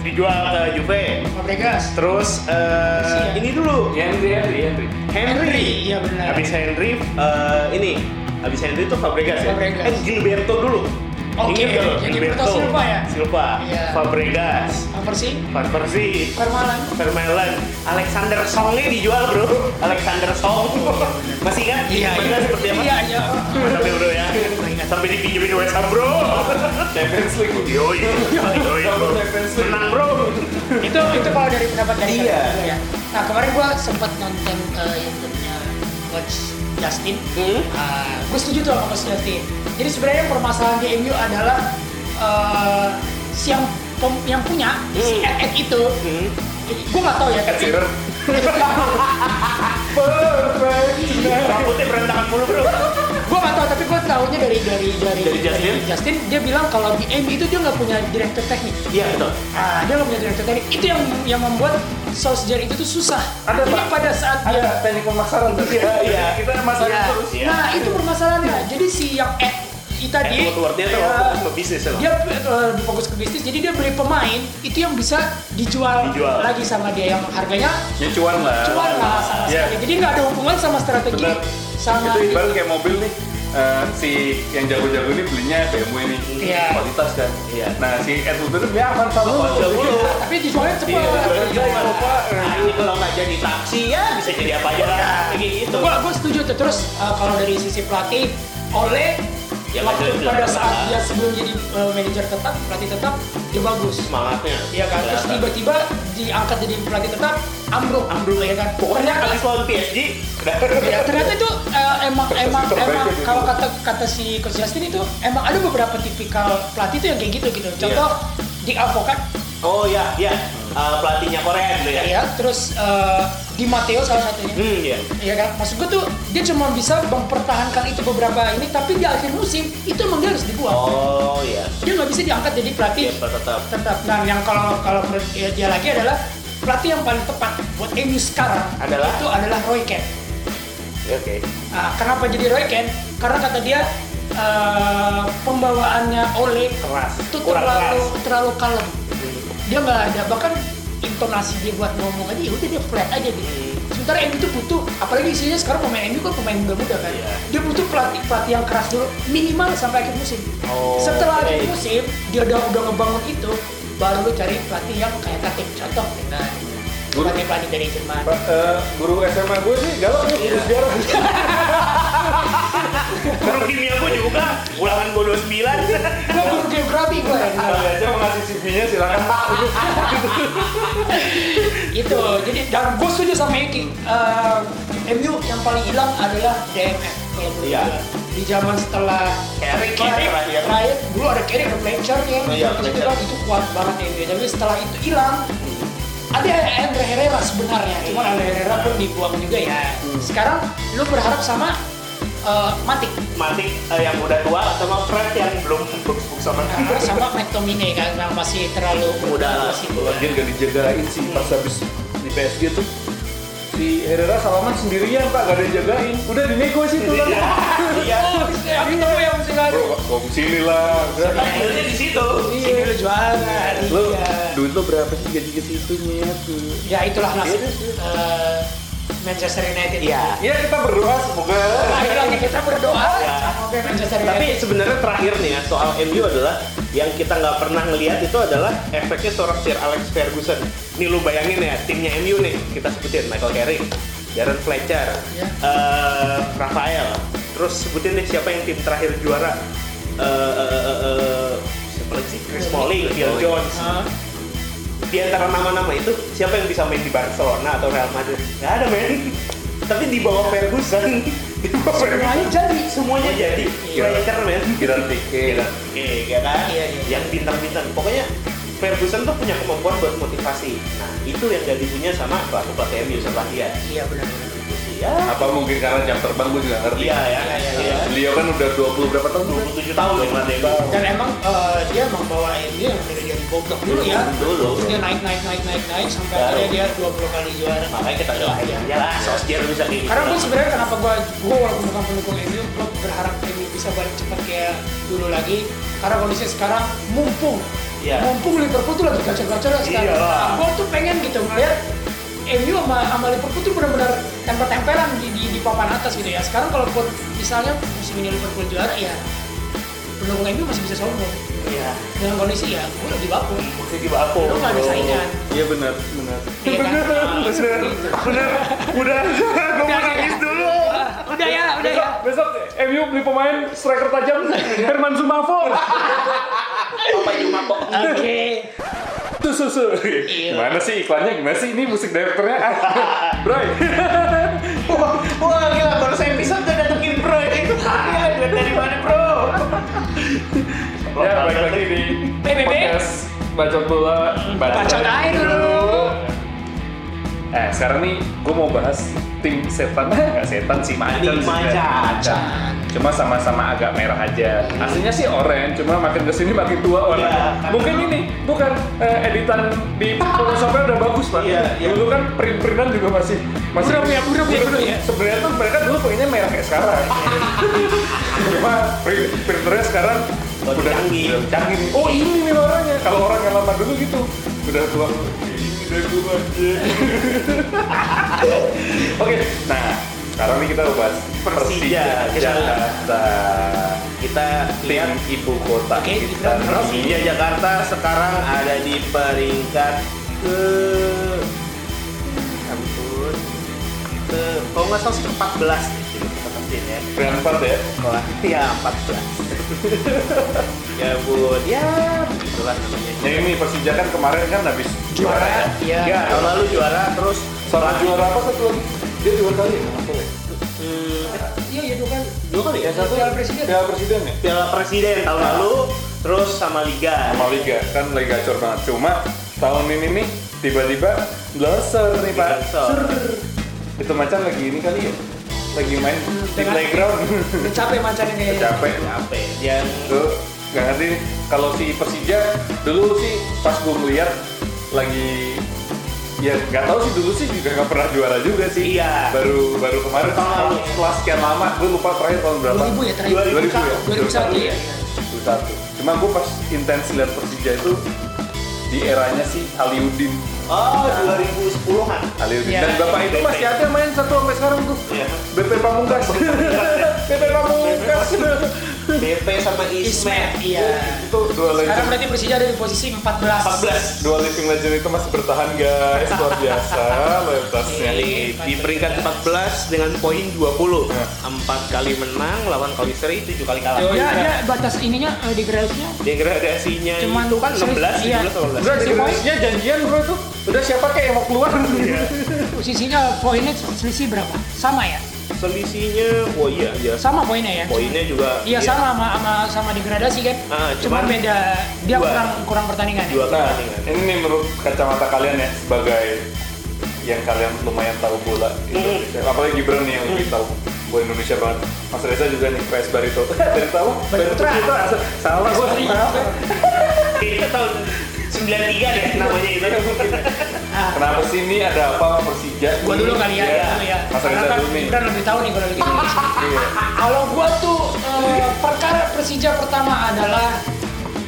S1: dijual ke Juve.
S3: Fabregas.
S1: Terus eh,
S3: Siap.
S1: ini dulu
S2: Henry, Henry, Henry.
S1: Henry.
S3: Iya benar.
S1: Habis Henry eh, ini habis Henry itu Fabregas ya.
S3: Fabregas.
S1: Eh Gilberto dulu. Lo?
S3: yang Gilberto Silva ya?
S1: Silva.
S3: Iya.
S1: Fabregas.
S3: Apa sih?
S1: Van Persie.
S3: Permalan.
S1: Vermaelen, Alexander Songnya dijual bro, Alexander Song, masih kan?
S3: Iya, iya.
S1: Ingat seperti apa?
S3: Iya, iya.
S1: Ya bro ya, sampai dipinjemin West Ham bro.
S2: Champions League.
S1: Yoi, yoi bro, menang bro.
S3: itu itu kalau dari pendapat dari
S1: Iya.
S3: ya. Nah kemarin gua sempat nonton uh, YouTube-nya Coach Justin.
S1: Hmm?
S3: Uh, gue setuju tuh sama Coach Justin. Jadi sebenarnya permasalahan di MU adalah uh, si yang pem- yang punya si
S1: Hmm.
S3: Ed, Ed itu.
S1: Hmm.
S3: Gue nggak tahu ya.
S2: Ed Sheeran. Perfect.
S1: Rambutnya berantakan mulu bro.
S3: Gue nggak tahu tapi gue tahunya dari dari dari
S1: Dari Justin?
S3: Justin dia bilang kalau di MU itu dia nggak punya direktur teknik.
S1: Iya betul.
S3: Ah, dia nggak punya direktur teknik. Itu yang yang membuat Solskjaer itu tuh susah.
S2: Ada,
S3: Jadi
S2: Pak.
S3: pada saat dia
S2: Ada teknik pemasaran tuh.
S1: Iya, iya.
S2: Kita masalah
S3: Iya.
S2: terus.
S1: Iya.
S3: Nah itu permasalahannya. Jadi si yang Ed itu tadi
S1: Eh, dia tuh
S3: ya,
S1: fokus ke bisnis ya.
S3: dia eh, lebih fokus ke bisnis. Jadi dia beli pemain itu yang bisa dijual,
S1: Dijual.
S3: lagi sama dia yang harganya
S2: Ya cuan lah.
S3: cuan lah sama
S2: Iya.
S3: sekali. Jadi nggak ada hubungan sama strategi
S2: Benar.
S3: Sama
S2: Itu ibarat kayak mobil nih. eh, si yang jago-jago ini belinya BMW nih
S3: Iya.
S2: kualitas kan.
S1: Iya.
S2: Nah si Edward itu beli Avanza dulu.
S1: Avanza dulu.
S3: Tapi dijualnya.
S1: Iya, jualnya
S3: Iya.
S1: Nah, ini kalau nggak jadi taksi ya bisa jadi apa aja lah. Kayak gitu.
S3: Gua, gua setuju tuh. Terus uh, kalau dari sisi pelatih, oleh
S1: Ya,
S3: waktu
S1: nggak
S3: pada
S1: jelas.
S3: saat dia sebelum jadi uh, manajer tetap, pelatih tetap, dia bagus.
S1: Semangatnya.
S3: Iya kan, terus tiba-tiba diangkat jadi pelatih tetap, ambruk, ambruk ya kan.
S1: Pokoknya kali lawan PSG.
S3: Ya, ternyata itu eh, emang emang emang
S2: gitu.
S3: kalau kata kata si Coach Justin itu emang ada beberapa tipikal pelatih itu yang kayak gitu gitu. Contoh di Avokat
S1: Oh ya, ya. Eh, pelatihnya Korea dulu ya.
S3: ya, terus eh, di Matteo salah satunya.
S1: Hmm, iya.
S3: Iya kan? Maksud gue tuh dia cuma bisa mempertahankan itu beberapa ini, tapi di akhir musim itu emang dia harus dibuang.
S1: Oh iya.
S3: Dia nggak bisa diangkat jadi pelatih
S1: Iya, tetap.
S3: tetap. Nah, yang kalau kalau menurut dia, dia lagi adalah pelatih yang paling tepat buat MU sekarang
S1: Adalah?
S3: itu adalah Roy Keane.
S1: Ya, Oke.
S3: Nah, kenapa jadi Roy Keane? Karena kata dia eh, pembawaannya oleh
S1: Keras.
S3: itu
S1: Kurang
S3: terlalu
S1: keras.
S3: terlalu kalem. Dia nggak ada bahkan intonasi dia buat ngomong aja ya udah dia flat aja gitu.
S1: Hmm.
S3: Sementara MU itu butuh, apalagi isinya sekarang pemain MU kan pemain muda-muda kan.
S1: Iya.
S3: Dia butuh pelatih pelatih yang keras dulu minimal sampai akhir musim.
S1: Oh,
S3: Setelah
S1: oke.
S3: akhir musim dia udah udah ngebangun itu, baru lu cari pelatih yang kayak Tatim contoh dengan
S2: Guru.
S3: pelatih dari Jerman.
S2: Pak, eh, guru SMA gue sih galak nih guru sejarah.
S1: Guru kimia gue juga. Ulangan gue 29.
S3: Gue guru geografi gue.
S2: Kali aja mau ngasih CV-nya silakan.
S3: itu jadi dan gue setuju sama Eki Eh, MU yang paling hilang adalah DMF kalau menurut
S1: Iya.
S3: gue. di zaman setelah
S1: Carrick ya,
S3: Carrick
S1: terakhir.
S3: dulu ada Carrick ada Fletcher ya
S1: Oh, iya,
S3: itu kuat banget MU tapi setelah itu hilang ada Andre Herrera sebenarnya. Cuman Andre Herrera pun dibuang juga ya. Sekarang lu berharap sama eh, Matic?
S1: Matik eh, yang udah tua sama Fred yang belum buk-buk sama
S3: Karena sama McTominay kan yang masih terlalu
S1: Muda
S3: masih
S2: Lagian gak dijagain sih pas habis di PSG tuh si Herrera salaman sendirian pak gak ada yang jagain udah dinego sih tuh
S1: Iya. Iya.
S3: Aku tahu yang mesti lari.
S2: bro kok sini lah udah
S1: Akhirnya di situ.
S3: Sini lu juara.
S2: lo
S3: Iya.
S2: duit lo berapa sih gaji ke situ nyet
S3: Ya itulah nasib
S2: Iya, iya.
S3: eh, Manchester United.
S1: Iya.
S2: Iya kita berdoa semoga
S3: Lagi-lagi kita berdoa
S1: Ya.
S3: semoga Manchester United.
S1: Tapi sebenarnya terakhir nih ya soal MU adalah yang kita nggak pernah ngelihat itu adalah efeknya seorang Sir Alex Ferguson. Nih lu bayangin ya timnya MU nih kita sebutin Michael Carrick, Darren Fletcher,
S3: Ya.
S1: eh, Rafael. Terus sebutin deh siapa yang tim terakhir juara. Eh, eh, eh, siapa lagi sih? Chris Smalling, Phil Jones.
S3: Hah?
S1: Di antara nama-nama itu siapa yang bisa main di Barcelona atau Real Madrid? Gak ada men. Tapi di bawah Ferguson
S3: semuanya jadi.
S1: semuanya jadi.
S2: Iya.
S1: Fletcher men.
S2: Tiket
S1: oke ya kan?
S3: Iya, iya.
S1: yang bintang-bintang pokoknya Ferguson tuh punya kemampuan buat motivasi. Nah itu yang gak dipunya sama pelatih pelatih MU sama dia.
S3: Iya
S1: sih ya
S2: apa mungkin karena jam terbang gue juga ngerti?
S1: Iya ya
S3: Iya, iya,
S1: iya.
S2: beliau kan udah 20 berapa tahun?
S1: 27 tahun loh pelatih MU
S3: Dan emang eh, dia emang bawa MU yang bobrok dulu ya.
S1: Dulu.
S3: Dia naik naik naik naik naik sampai
S1: Baru.
S3: akhirnya dia 20 kali juara.
S1: makanya kita doain aja lah Solskjaer bisa kayak gitu
S3: Karena gue sebenarnya kenapa gue gue walaupun bukan pendukung MU, gue berharap MU bisa balik cepat kayak dulu lagi. Karena kondisinya sekarang mumpung,
S1: Iya.
S3: mumpung Liverpool tuh lagi gacor-gacor sekarang.
S1: Iyalah.
S3: gue tuh pengen gitu ngeliat MU sama, sama Liverpool tuh benar-benar tempel-tempelan di, di, di papan atas gitu ya. Sekarang kalaupun misalnya musim ini Liverpool juara ya pendukung MU masih bisa sombong.
S1: iya.
S3: Dengan kondisi ya, gue lagi baku.
S1: masih di bapuk
S3: Lu nggak ada saingan.
S2: iya benar benar.
S3: Iya kan?
S1: bener bener udah gue mau nangis dulu.
S3: Udah. Ya, udah ya.
S2: besok MU beli pemain striker tajam Herman Sumafo
S1: apa cuma kok
S3: Oke.
S2: tuh susu
S3: Iya.
S2: gimana sih iklannya? Gimana sih? Ini musik direkturnya. Bro.
S1: Wah, wah gila baru saya
S2: ya balik lagi di
S3: PBB.
S2: podcast bacot bola
S3: Bacot aja dulu.
S2: eh sekarang nih gue mau bahas tim setan nggak setan sih macan
S1: Tim
S2: sih,
S1: macan.
S2: kan. cuma sama-sama agak merah aja aslinya sih orange cuma makin ke sini makin tua warnanya
S1: Iya, karena
S2: mungkin ini bukan eh, editan di Photoshopnya udah bagus pak
S1: Iya, iya.
S2: dulu kan print-printan juga masih masih
S3: Buram ya, buram ya dulu ya.
S2: sebenarnya tuh mereka dulu pengennya merah kayak sekarang cuma print, printernya sekarang
S1: Udah
S2: udah
S1: canggih.
S2: udah canggih nih. oh ini nih warnanya kalau orang yang lama dulu gitu udah tua ini udah tua aja oke nah sekarang nih kita bahas
S1: Persija.
S2: Jakarta.
S1: Kita
S2: Tim
S1: lihat
S2: ibu kota
S3: Oke,
S2: kita.
S3: kita-
S1: Persija Jakarta sekarang ada di peringkat ke ampun ke kalau nggak salah ke 14 di sini kita ya
S2: Peringkat empat ya.
S1: Wah, ya 14 ya bun ya begitulah namanya
S2: Yang ini Persija kan kemarin kan habis
S3: Juara,
S2: ya.
S3: iya.
S1: ya tahun lalu juara terus
S2: Sama juara apa satu lagi? Dia dua kali ya? Apa ya?
S1: hmm,
S3: Iya, iya dua kali.
S1: dua kali ya satu
S3: Piala Presiden.
S2: Piala Presiden ya?
S1: Piala Presiden tahun lalu terus sama Liga
S2: Sama Liga kan lagi gacor banget. Cuma tahun ini nih tiba-tiba blosor nih pak. Itu macam lagi ini kali ya? Lagi main di playground.
S3: Udah capek macamnya kayaknya.
S2: Capek.
S1: capek yang
S2: Tuh nggak ngerti. Kalau si Persija dulu sih pas gue ngeliat lagi ya nggak tahu sih dulu sih juga nggak pernah juara juga sih.
S1: Iya.
S2: Baru baru kemarin
S1: Tahun lalu.
S2: setelah sekian lama gue lupa terakhir tahun berapa.
S3: 2000 ya terakhir.
S2: 2000 ya?
S3: 2001 ya.
S2: 2001. Cuma gue pas intens lihat Persija itu di eranya si Aliudin.
S1: Oh 2010-an
S2: Aliudin.
S3: Iya.
S2: Dan bapak itu masih ada main satu sampai sekarang tuh.
S1: Iya.
S2: BP Pamungkas. BP Pamungkas.
S1: BP sama
S3: Ismet iya.
S2: itu dua
S3: Sekarang
S2: legend.
S3: berarti Persija ada di posisi 14.
S1: 14
S2: Dua living legend itu masih bertahan guys, luar biasa loyalitasnya.
S1: di, di peringkat 14 dengan poin 20
S2: Ya.
S1: empat kali menang lawan kali seri 7 kali kalah
S2: Oh,
S3: Ya,
S2: iya.
S3: dia batas ininya eh, degradasinya
S1: degradasinya
S3: Cuman
S1: itu kan 16
S3: selisih, iya.
S1: 17 18
S2: Udah degradasinya janjian bro itu. Udah siapa kayak yang mau keluar?
S3: posisinya poinnya selisih berapa? Sama ya?
S1: selisihnya oh iya iya
S3: Sama poinnya ya?
S1: poinnya juga
S3: Iya sama sama sama, sama degradasi kan?
S1: Ah,
S3: Cuma
S1: cuman
S3: beda dia
S1: dua.
S3: kurang kurang pertandingan. ya?
S1: dua
S2: Nah,
S1: pertandingan
S2: ini nih menurut kacamata kalian ya sebagai yang kalian lumayan tahu bola Indonesia. Apalagi Gibran nih yang lebih tahu bola Indonesia banget. Mas Reza juga nih PS Barito. Barito apa?
S3: Barito.
S2: Salah. Maaf ya.
S1: itu tahun 93 deh namanya itu
S3: Ah,
S2: Kenapa sih ini ada apa sama Persija?
S3: gua dulu kali ya,
S2: Iya.
S3: dulu ya.
S2: Mas
S3: Karena
S2: Reza
S3: kan
S2: dulu nih.
S3: Lebih tahu nih kalau Indonesia.
S2: Iya.
S3: Kalau gua tuh eh, perkara Persija pertama adalah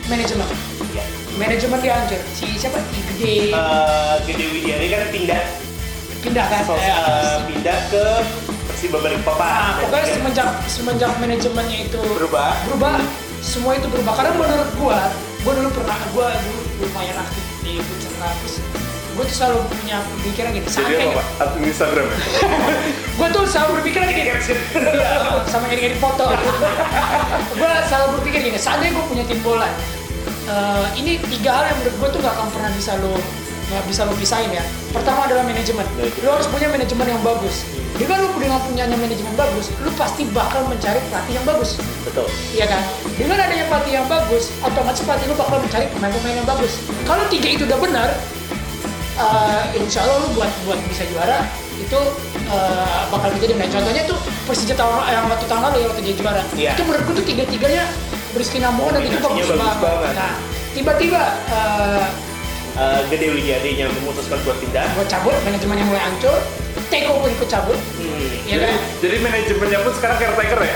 S3: manajemen.
S1: ya.
S3: Manajemen dia hancur. Si siapa? Igede
S1: Eh, Gede Widiani kan pindah
S3: pindah kan? Eh,
S1: pindah ke Persiba
S3: Nah,
S1: Balikpapan
S3: pokoknya semenjak semenjak manajemennya itu
S1: berubah
S3: berubah, semua itu berubah. Karena menurut gua, gua dulu pernah, gua dulu lumayan aktif di futsal kampus. Gua tuh selalu punya pemikiran gini.
S2: Jadi
S3: Seandainya,
S2: apa? Admin Instagram ya?
S3: gua tuh selalu berpikiran gini. Sama ngedit foto. gua selalu berpikir gini. Seandainya gua punya tim bola, eh, ini tiga hal yang menurut gua tuh gak akan pernah bisa lo nggak bisa lo pisahin ya. Pertama adalah manajemen.
S1: Manajemen.
S3: Lo harus punya manajemen yang bagus. Dengan lo dengan punyanya manajemen bagus, lo pasti bakal mencari pelatih yang bagus.
S1: betul
S3: Iya kan? Dengan adanya pelatih yang bagus, otomatis pelatih lu bakal mencari pemain-pemain yang bagus. Kalau tiga itu udah benar, eh, insya Allah lu buat buat bisa juara itu eh, bakal menjadi nah contohnya tuh Persija tahun yang waktu tahun lalu ya waktu dia juara
S1: Iya.
S3: itu menurutku tuh tiga tiganya bersinambungan dan itu bagus,
S1: banget.
S3: Nah tiba-tiba eh,
S1: Eh, Gede Widianinya memutuskan buat pindah
S3: gue cabut manajemennya mulai hancur, Teko pun ikut cabut,
S1: hmm.
S3: ya kan?
S2: Jadi manajemennya pun sekarang caretaker ya?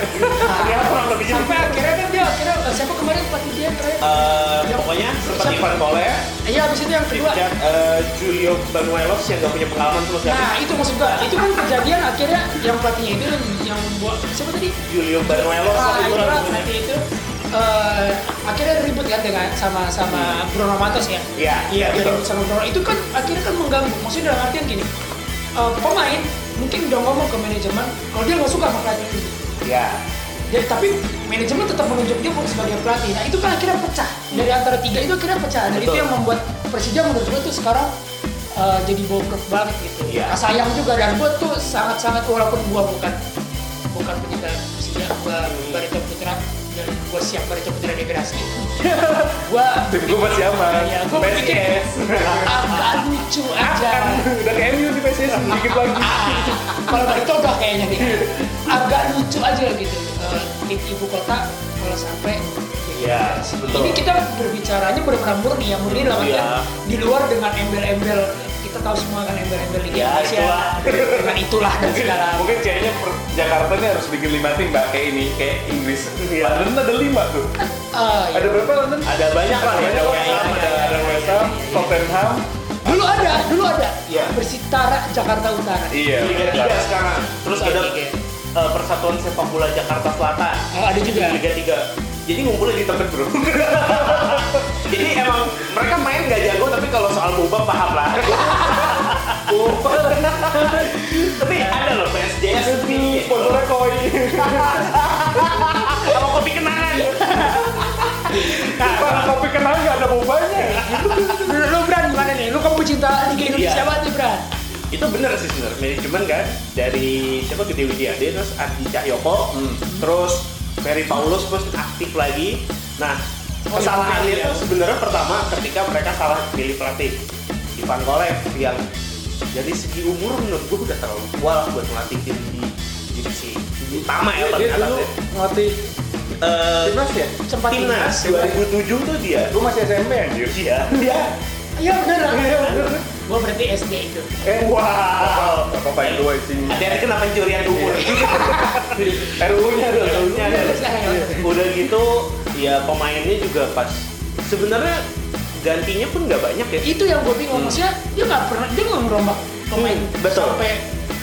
S1: ya kurang lebih gitu.
S3: Sampai akhirnya kan dia akhirnya siapa kemarin pelatih dia terakhir?
S1: Eh, pokoknya
S3: Siapa?
S1: Ivan Kole
S3: Iya abis itu yang kedua.
S1: Dipecat eh, Julio Banuelos yang gak punya pengalaman sama sekali
S3: Nah itu maksud gua, itu kan kejadian akhirnya yang pelatihnya itu yang, yang buat siapa tadi?
S1: Julio Banuelos
S3: Ah,
S1: itu
S3: lah, itu eh, akhirnya ribut kan dengan sama sama Bruno Matos ya.
S1: Iya,
S3: Iya,
S1: betul.
S3: ribut sama Bruno. Itu kan akhirnya kan mengganggu. Maksudnya dalam artian gini, eh, pemain mungkin udah ngomong ke manajemen kalau dia nggak suka sama pelatih itu.
S1: ya
S3: Ya, tapi manajemen tetap menunjuk dia sebagai pelatih. Nah itu kan akhirnya pecah dari antara tiga itu akhirnya pecah. Dan itu yang membuat Persija menurut gue tuh sekarang eh, jadi bobrok banget gitu.
S1: Iya.
S3: Nah, sayang juga dan gue tuh sangat-sangat walaupun gue bukan bukan penyinta Persija, gue Barito Putra gue siap Barito Putra degradasi. gue
S2: gue masih aman.
S3: ya, gue pikir agak lucu aja.
S2: Kayak MU di PSS sedikit lagi.
S3: Kalau Barito udah kayaknya nih agak lucu aja gitu tim ibu kota kalau sampai
S1: ya betul
S3: ini kita berbicaranya benar-benar murni ya murni dalam artian
S1: Iya.
S3: di luar dengan embel-embel kita tahu semua kan embel-embel Liga
S1: Ya,
S3: Indonesia
S1: itulah.
S3: dengan itulah dan segala
S2: Mungkin kayaknya per- Jakarta ini harus bikin lima tim mbak kayak ini kayak Inggris.
S1: Iya.
S2: London ada lima tuh.
S3: Ah, ya.
S2: Ada berapa London?
S1: ada banyak lah ya
S2: Ada
S1: ada
S2: West Ham, ada ada West Ham, Tottenham.
S3: dulu ada dulu ada
S1: Iya.
S3: Bersitara Jakarta Utara.
S2: Iya.
S1: Liga 3 sekarang. Terus
S3: Liga
S1: ada
S3: tiga.
S1: eh, Persatuan Sepak Bola Jakarta Selatan.
S3: Oh, ada juga.
S1: Liga 3. Jadi ngumpulnya di tempat bro. Jadi emang mereka main gak jago tapi kalau soal boba paham. Tapi ada loh PSJS di
S2: Sponsornya koi.
S1: sama kopi kenangan.
S2: Tapi kenal nggak ada bobanya.
S3: Lu, lu Bran gimana nih? Lu kamu cinta Liga Indonesia
S1: Iya.
S3: banget nih Bran?
S1: itu bener sih sebenarnya manajemen kan dari siapa Gede Widiade terus Adi Cahyoko
S2: Hmm.
S1: terus Ferry Paulus terus aktif lagi nah
S3: Oh,
S1: kesalahannya
S3: iya,
S1: itu
S3: iya.
S1: sebenarnya pertama ketika mereka salah pilih pelatih Ivan Kolev yang dari segi umur menurut gue udah terlalu tua lah buat ngelatih tim di divisi utama ya
S2: Dia dulu ngelatih
S1: Eh,
S2: timnas ya?
S3: Sempat
S1: timnas
S3: timnas.
S1: 2007 tuh dia
S2: Gue masih SMP anjir.
S1: iya iya
S3: Iya bener.
S2: Iya, bener.
S3: Gua berarti SD itu.
S2: Eh,
S1: wow
S2: Gak apa-apa yang dua isinya.
S1: hati-hati kena pencurian umur
S2: RU-nya ada.
S1: RU-nya ada.
S3: Iya.
S1: udah gitu ya pemainnya juga pas sebenarnya gantinya pun nggak banyak ya
S3: Itu yang gue bingung. Maksudnya dia nggak pernah dia nggak ngerombak pemain
S1: Hmm, betul.
S3: sampai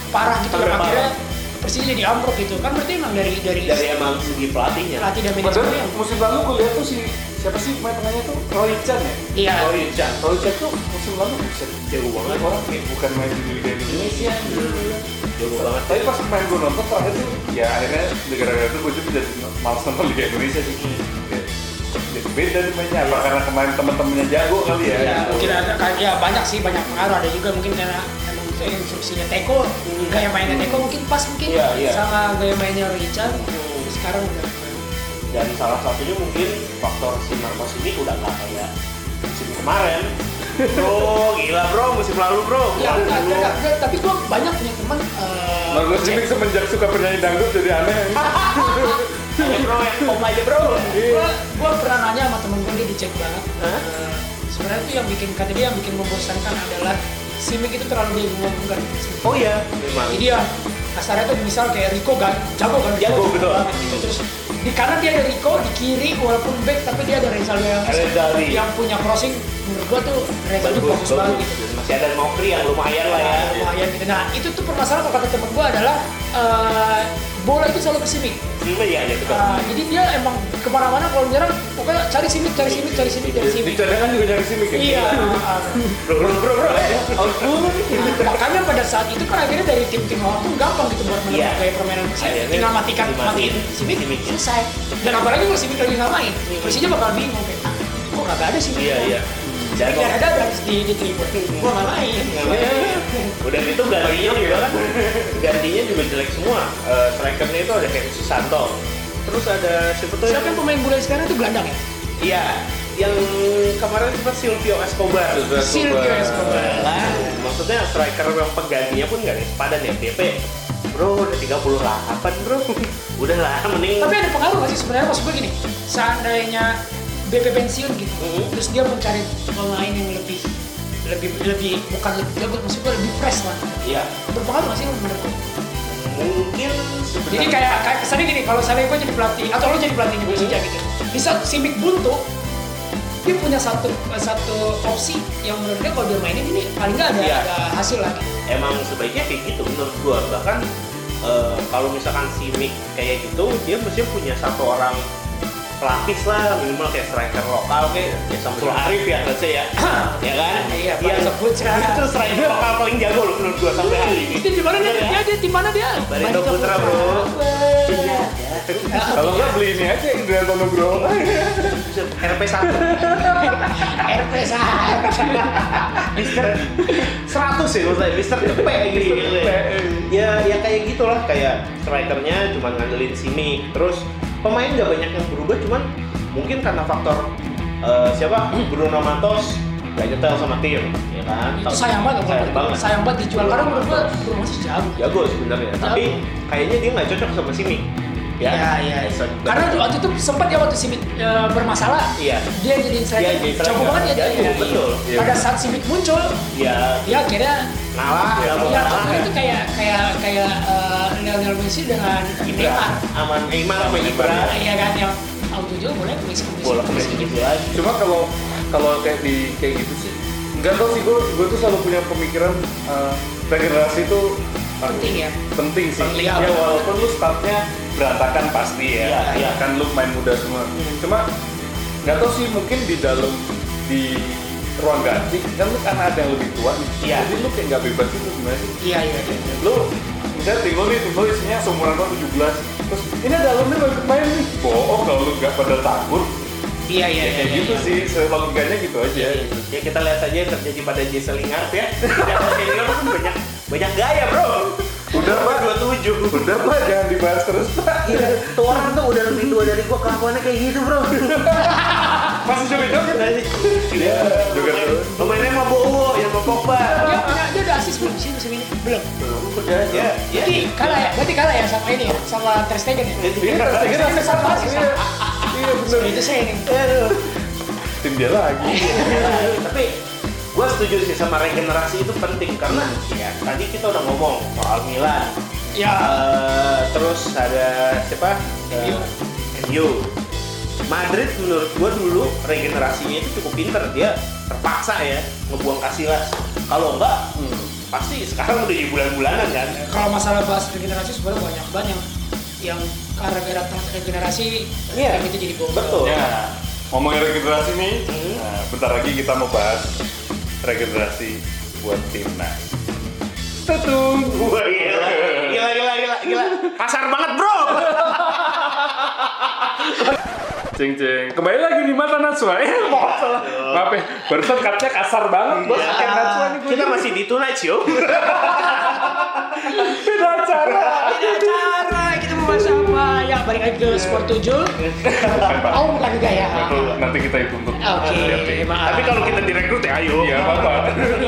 S3: parah gitu
S1: Sampai
S3: yang akhirnya
S1: parah.
S3: Persija jadi ambruk gitu. Kan berarti emang dari dari,
S1: dari emang segi pelatihnya
S3: pelatih dan manajemen yang
S2: musim lalu gue lihat tuh si siapa sih pemain tengahnya tuh Roy Chan ya?
S3: Iya.
S1: iya Chan
S2: Roy Chan tuh musim lalu bisa
S1: jago banget
S2: orang kayak bukan main di Liga Indonesia.
S1: jago banget
S2: Tapi pas main gue nonton terakhir tuh, ya akhirnya gara-gara itu gue juga jadi malas nonton Liga Indonesia sih. Jadi beda nih mainnya, apa karena kemarin temen-temennya jago kali ya?
S3: Ya, mungkin ada ya banyak sih banyak pengaruh ada juga mungkin karena emang instruksinya Teko gaya mainnya Teko mungkin pas mungkin
S1: Iya, iya.
S3: sama gaya mainnya Richard
S1: Hmm.
S3: sekarang udah
S1: dan salah satunya mungkin faktor si Marcos ini udah nggak kayak musim kemarin bro gila bro musim lalu bro
S3: ya enggak,
S1: dulu.
S3: enggak, enggak, tapi gua banyak punya teman eh,
S2: Marcos. Simic semenjak suka penyanyi dangdut jadi aneh.
S1: Bro yang kom aja bro
S3: gua gua pernah nanya sama temen gue dia dicek banget? Eh, sebenarnya tuh yang bikin kata dia yang bikin membosankan adalah Simic itu terlalu diumumkan
S1: oh iya. Memang.
S3: Jadi ya kasarnya tuh misal kayak Rico kan jago kan?
S1: Jago, betul.
S3: gitu. terus di kanan dia ada Rico di kiri walaupun back tapi dia ada Rezaldo yang
S1: Rezaldi.
S3: yang punya crossing. Menurut gua tuh Rezaldo bagus, banget gitu.
S1: Masih ada Mokri yang lumayan lah ya.
S3: Lumayan gitu. Nah itu tuh permasalahan kalau kata temen gua adalah eh, bola itu selalu ke Simic
S1: Iya iya iya, betul.
S3: Ah, jadi dia emang ke mana-mana kalau menyerang pokoknya cari Simic cari Simic cari Simic cari
S2: Di
S3: Simic
S2: cadangan juga nyari Simic ya?
S3: iya
S1: bro bro bro bro
S3: Nah, makanya pada saat itu kan akhirnya dari tim-tim lawan tuh gampang gitu buat
S1: Iya.
S3: gaya permainan.
S1: Akhirnya
S3: Tinggal matikan matiin Simic. selesai. Dan apalagi kalau Simic lagi nggak main, Persija bakal bingung kayak, ah, kok kagak ada Simic?
S1: iya iya
S3: Nggak ada ada di di tribun. Gua nggak main.
S1: Nggak main. udah gitu gantinya juga kan gantinya juga jelek semua Eh, strikernya itu ada kayak Susanto terus ada siapa tuh
S3: Siapa yang pemain bola sekarang tuh gelandang ya?
S1: iya yang kemarin sempat Silvio Escobar
S3: Silvio Escobar.
S1: kan maksudnya striker yang penggantinya pun nggak ada sepadan ya DP bro udah 38 bro udah lah mending
S3: Tapi ada pengaruh nggak sih sebenarnya maksud gue gini, seandainya BP pensiun gitu,
S1: Mhm.
S3: terus dia mencari pemain yang lebih lebih lebih bukan lebih jago, maksud gue lebih fresh lah.
S1: iya
S3: Berpengaruh nggak sih menurut
S1: mungkin sebenarnya
S3: Jadi kayak, kayak kesannya gini, kalau misalnya gue jadi pelatih atau lo jadi pelatihnya Persija gitu, di saat Simic buntu, dia punya satu satu opsi yang menurut dia kalau dia mainin ini paling nggak ada,
S1: Iya.
S3: ada hasil lagi.
S1: emang sebaiknya kayak gitu menurut gua bahkan eh, kalau misalkan si Mick kayak gitu dia mesti punya satu orang pelapis lah minimal kayak striker lokal kayak ya Samsul Arif ya let's say ya ya kan
S3: Iya, Pak sebut
S1: itu striker lokal paling jago loh menurut gua sampai hari ini
S3: Itu di mana dia?
S1: Ya?
S3: Dia, dia di mana dia?
S1: Barito Putra, bro.
S3: Iya.
S2: Kalau nggak beli ini aja Indrianto Nugroho.
S1: RP 1
S3: RP satu.
S1: Mister 100 ya maksudnya Mister Cepe gitu ya ya kayak gitulah kayak strikernya cuma ngandelin sini terus pemain nggak banyak yang berubah cuman mungkin karena faktor eh, siapa? Bruno Matos gak nyetel sama tim ya kan?
S3: Itu sayang banget
S1: sayang banget.
S3: Sayang banget dijual. Karena menurut gua Bruno masih jago.
S1: jago sebenarnya tapi kayaknya dia nggak cocok sama Simi
S3: Iya, iya.
S1: So-
S3: Karena waktu itu sempat ya waktu Simic e, bermasalah,
S1: iya
S3: dia jadi striker.
S1: striker.
S3: Jago banget ya dia.
S1: Jago, betul.
S2: Iya.
S3: Pada saat Simic muncul,
S1: ya
S3: dia akhirnya
S2: Iya,
S1: mau
S3: ya,
S1: ngalah
S3: pokoknya itu kayak kayak kayak eh, Lionel Messi dengan Neymar.
S1: aman Neymar sama Ibra.
S3: Iya kan yang auto juga boleh ke Messi.
S1: bola ke Messi gitu lagi
S2: Cuma kalau kalau kayak di kayak gitu sih nggak tau sih gue gue tuh selalu punya pemikiran eh, regenerasi itu
S3: Penting ya?
S2: penting sih
S3: Penting,
S2: ya,
S3: ya.
S2: walaupun lu startnya berantakan pasti ya
S1: Iya, iya.
S2: kan lu main muda semua cuma nggak tau sih mungkin di dalam di ruang ganti kan lu karena ada yang lebih tua nih
S1: Iya.
S2: jadi lu kayak nggak bebas itu gimana sih
S3: Iya iya. iya.
S2: lu misalnya tim lu nih tim lu isinya seumuran lu 17 terus ini dalamnya mau ikut main nih bohong kalau lu nggak pada takut
S3: Iya iya.
S2: ya kayak
S3: iya,
S2: gitu
S3: iya.
S2: sih logikanya gitu aja
S1: Ya kita lihat aja yang terjadi pada Jesse Lingard ya. Yang senior kan banyak banyak gaya bro.
S2: Udah, Pak.
S1: dua tujuh.
S2: udah pak jangan dibahas terus pak
S1: Iya, tuh orang tuh udah lebih tua dari gua kelakuannya kayak gitu bro.
S2: masih joget-joget
S1: Iya,
S2: joget terus
S1: Pemainnya sama Bowo yang sama Pogba.
S3: Dia punya dia udah asis belum sih musim ini? Belum.
S1: Udah ya, ya.
S3: Berarti kalah ya? Berarti kalah ya sama ini ya? Sama Ter Stegen ya?
S2: Iya, Ter Stegen masih sama iya.
S3: sama.
S2: Iya bener.
S3: Itu saya ini.
S2: Tim dia lagi.
S1: Tapi gue setuju sih sama regenerasi itu penting karena ya tadi kita udah ngomong soal Milan.
S3: Ya.
S1: Eh, terus ada siapa?
S3: MU.
S1: MU. Madrid menurut gue dulu regenerasinya itu cukup pinter dia terpaksa ya ngebuang Casillas. Kalau enggak hmm, pasti sekarang udah di bulan-bulanan kan.
S3: Kalau masalah bahas regenerasi sebenarnya banyak banget yang yang gara-gara regenerasi
S1: Iya.
S3: yang itu jadi gol.
S1: Betul.
S2: Ya, ngomongin regenerasi nih,
S1: Hmm.
S2: nah, bentar lagi kita mau bahas regenerasi buat timnas. Tetung.
S1: Wah, gila. gila, gila, gila, gila. Kasar banget bro.
S2: Ceng ceng. Kembali lagi di mata Natsua. Eh, salah. Maaf ya, barusan katanya kasar banget. Bos,
S1: Iya.
S2: Natsua nih gue.
S1: Kita masih di Tonight Show.
S2: beda acara.
S3: Tidak cara kita apa? Ya balik lagi ke Sport 7. Oh bukan juga ya.
S2: Nanti kita dituntut.
S3: Oke,
S2: Hati-hati.
S3: maaf.
S1: Tapi kalau kita direkrut ya ayo.
S2: Iya, apa-apa.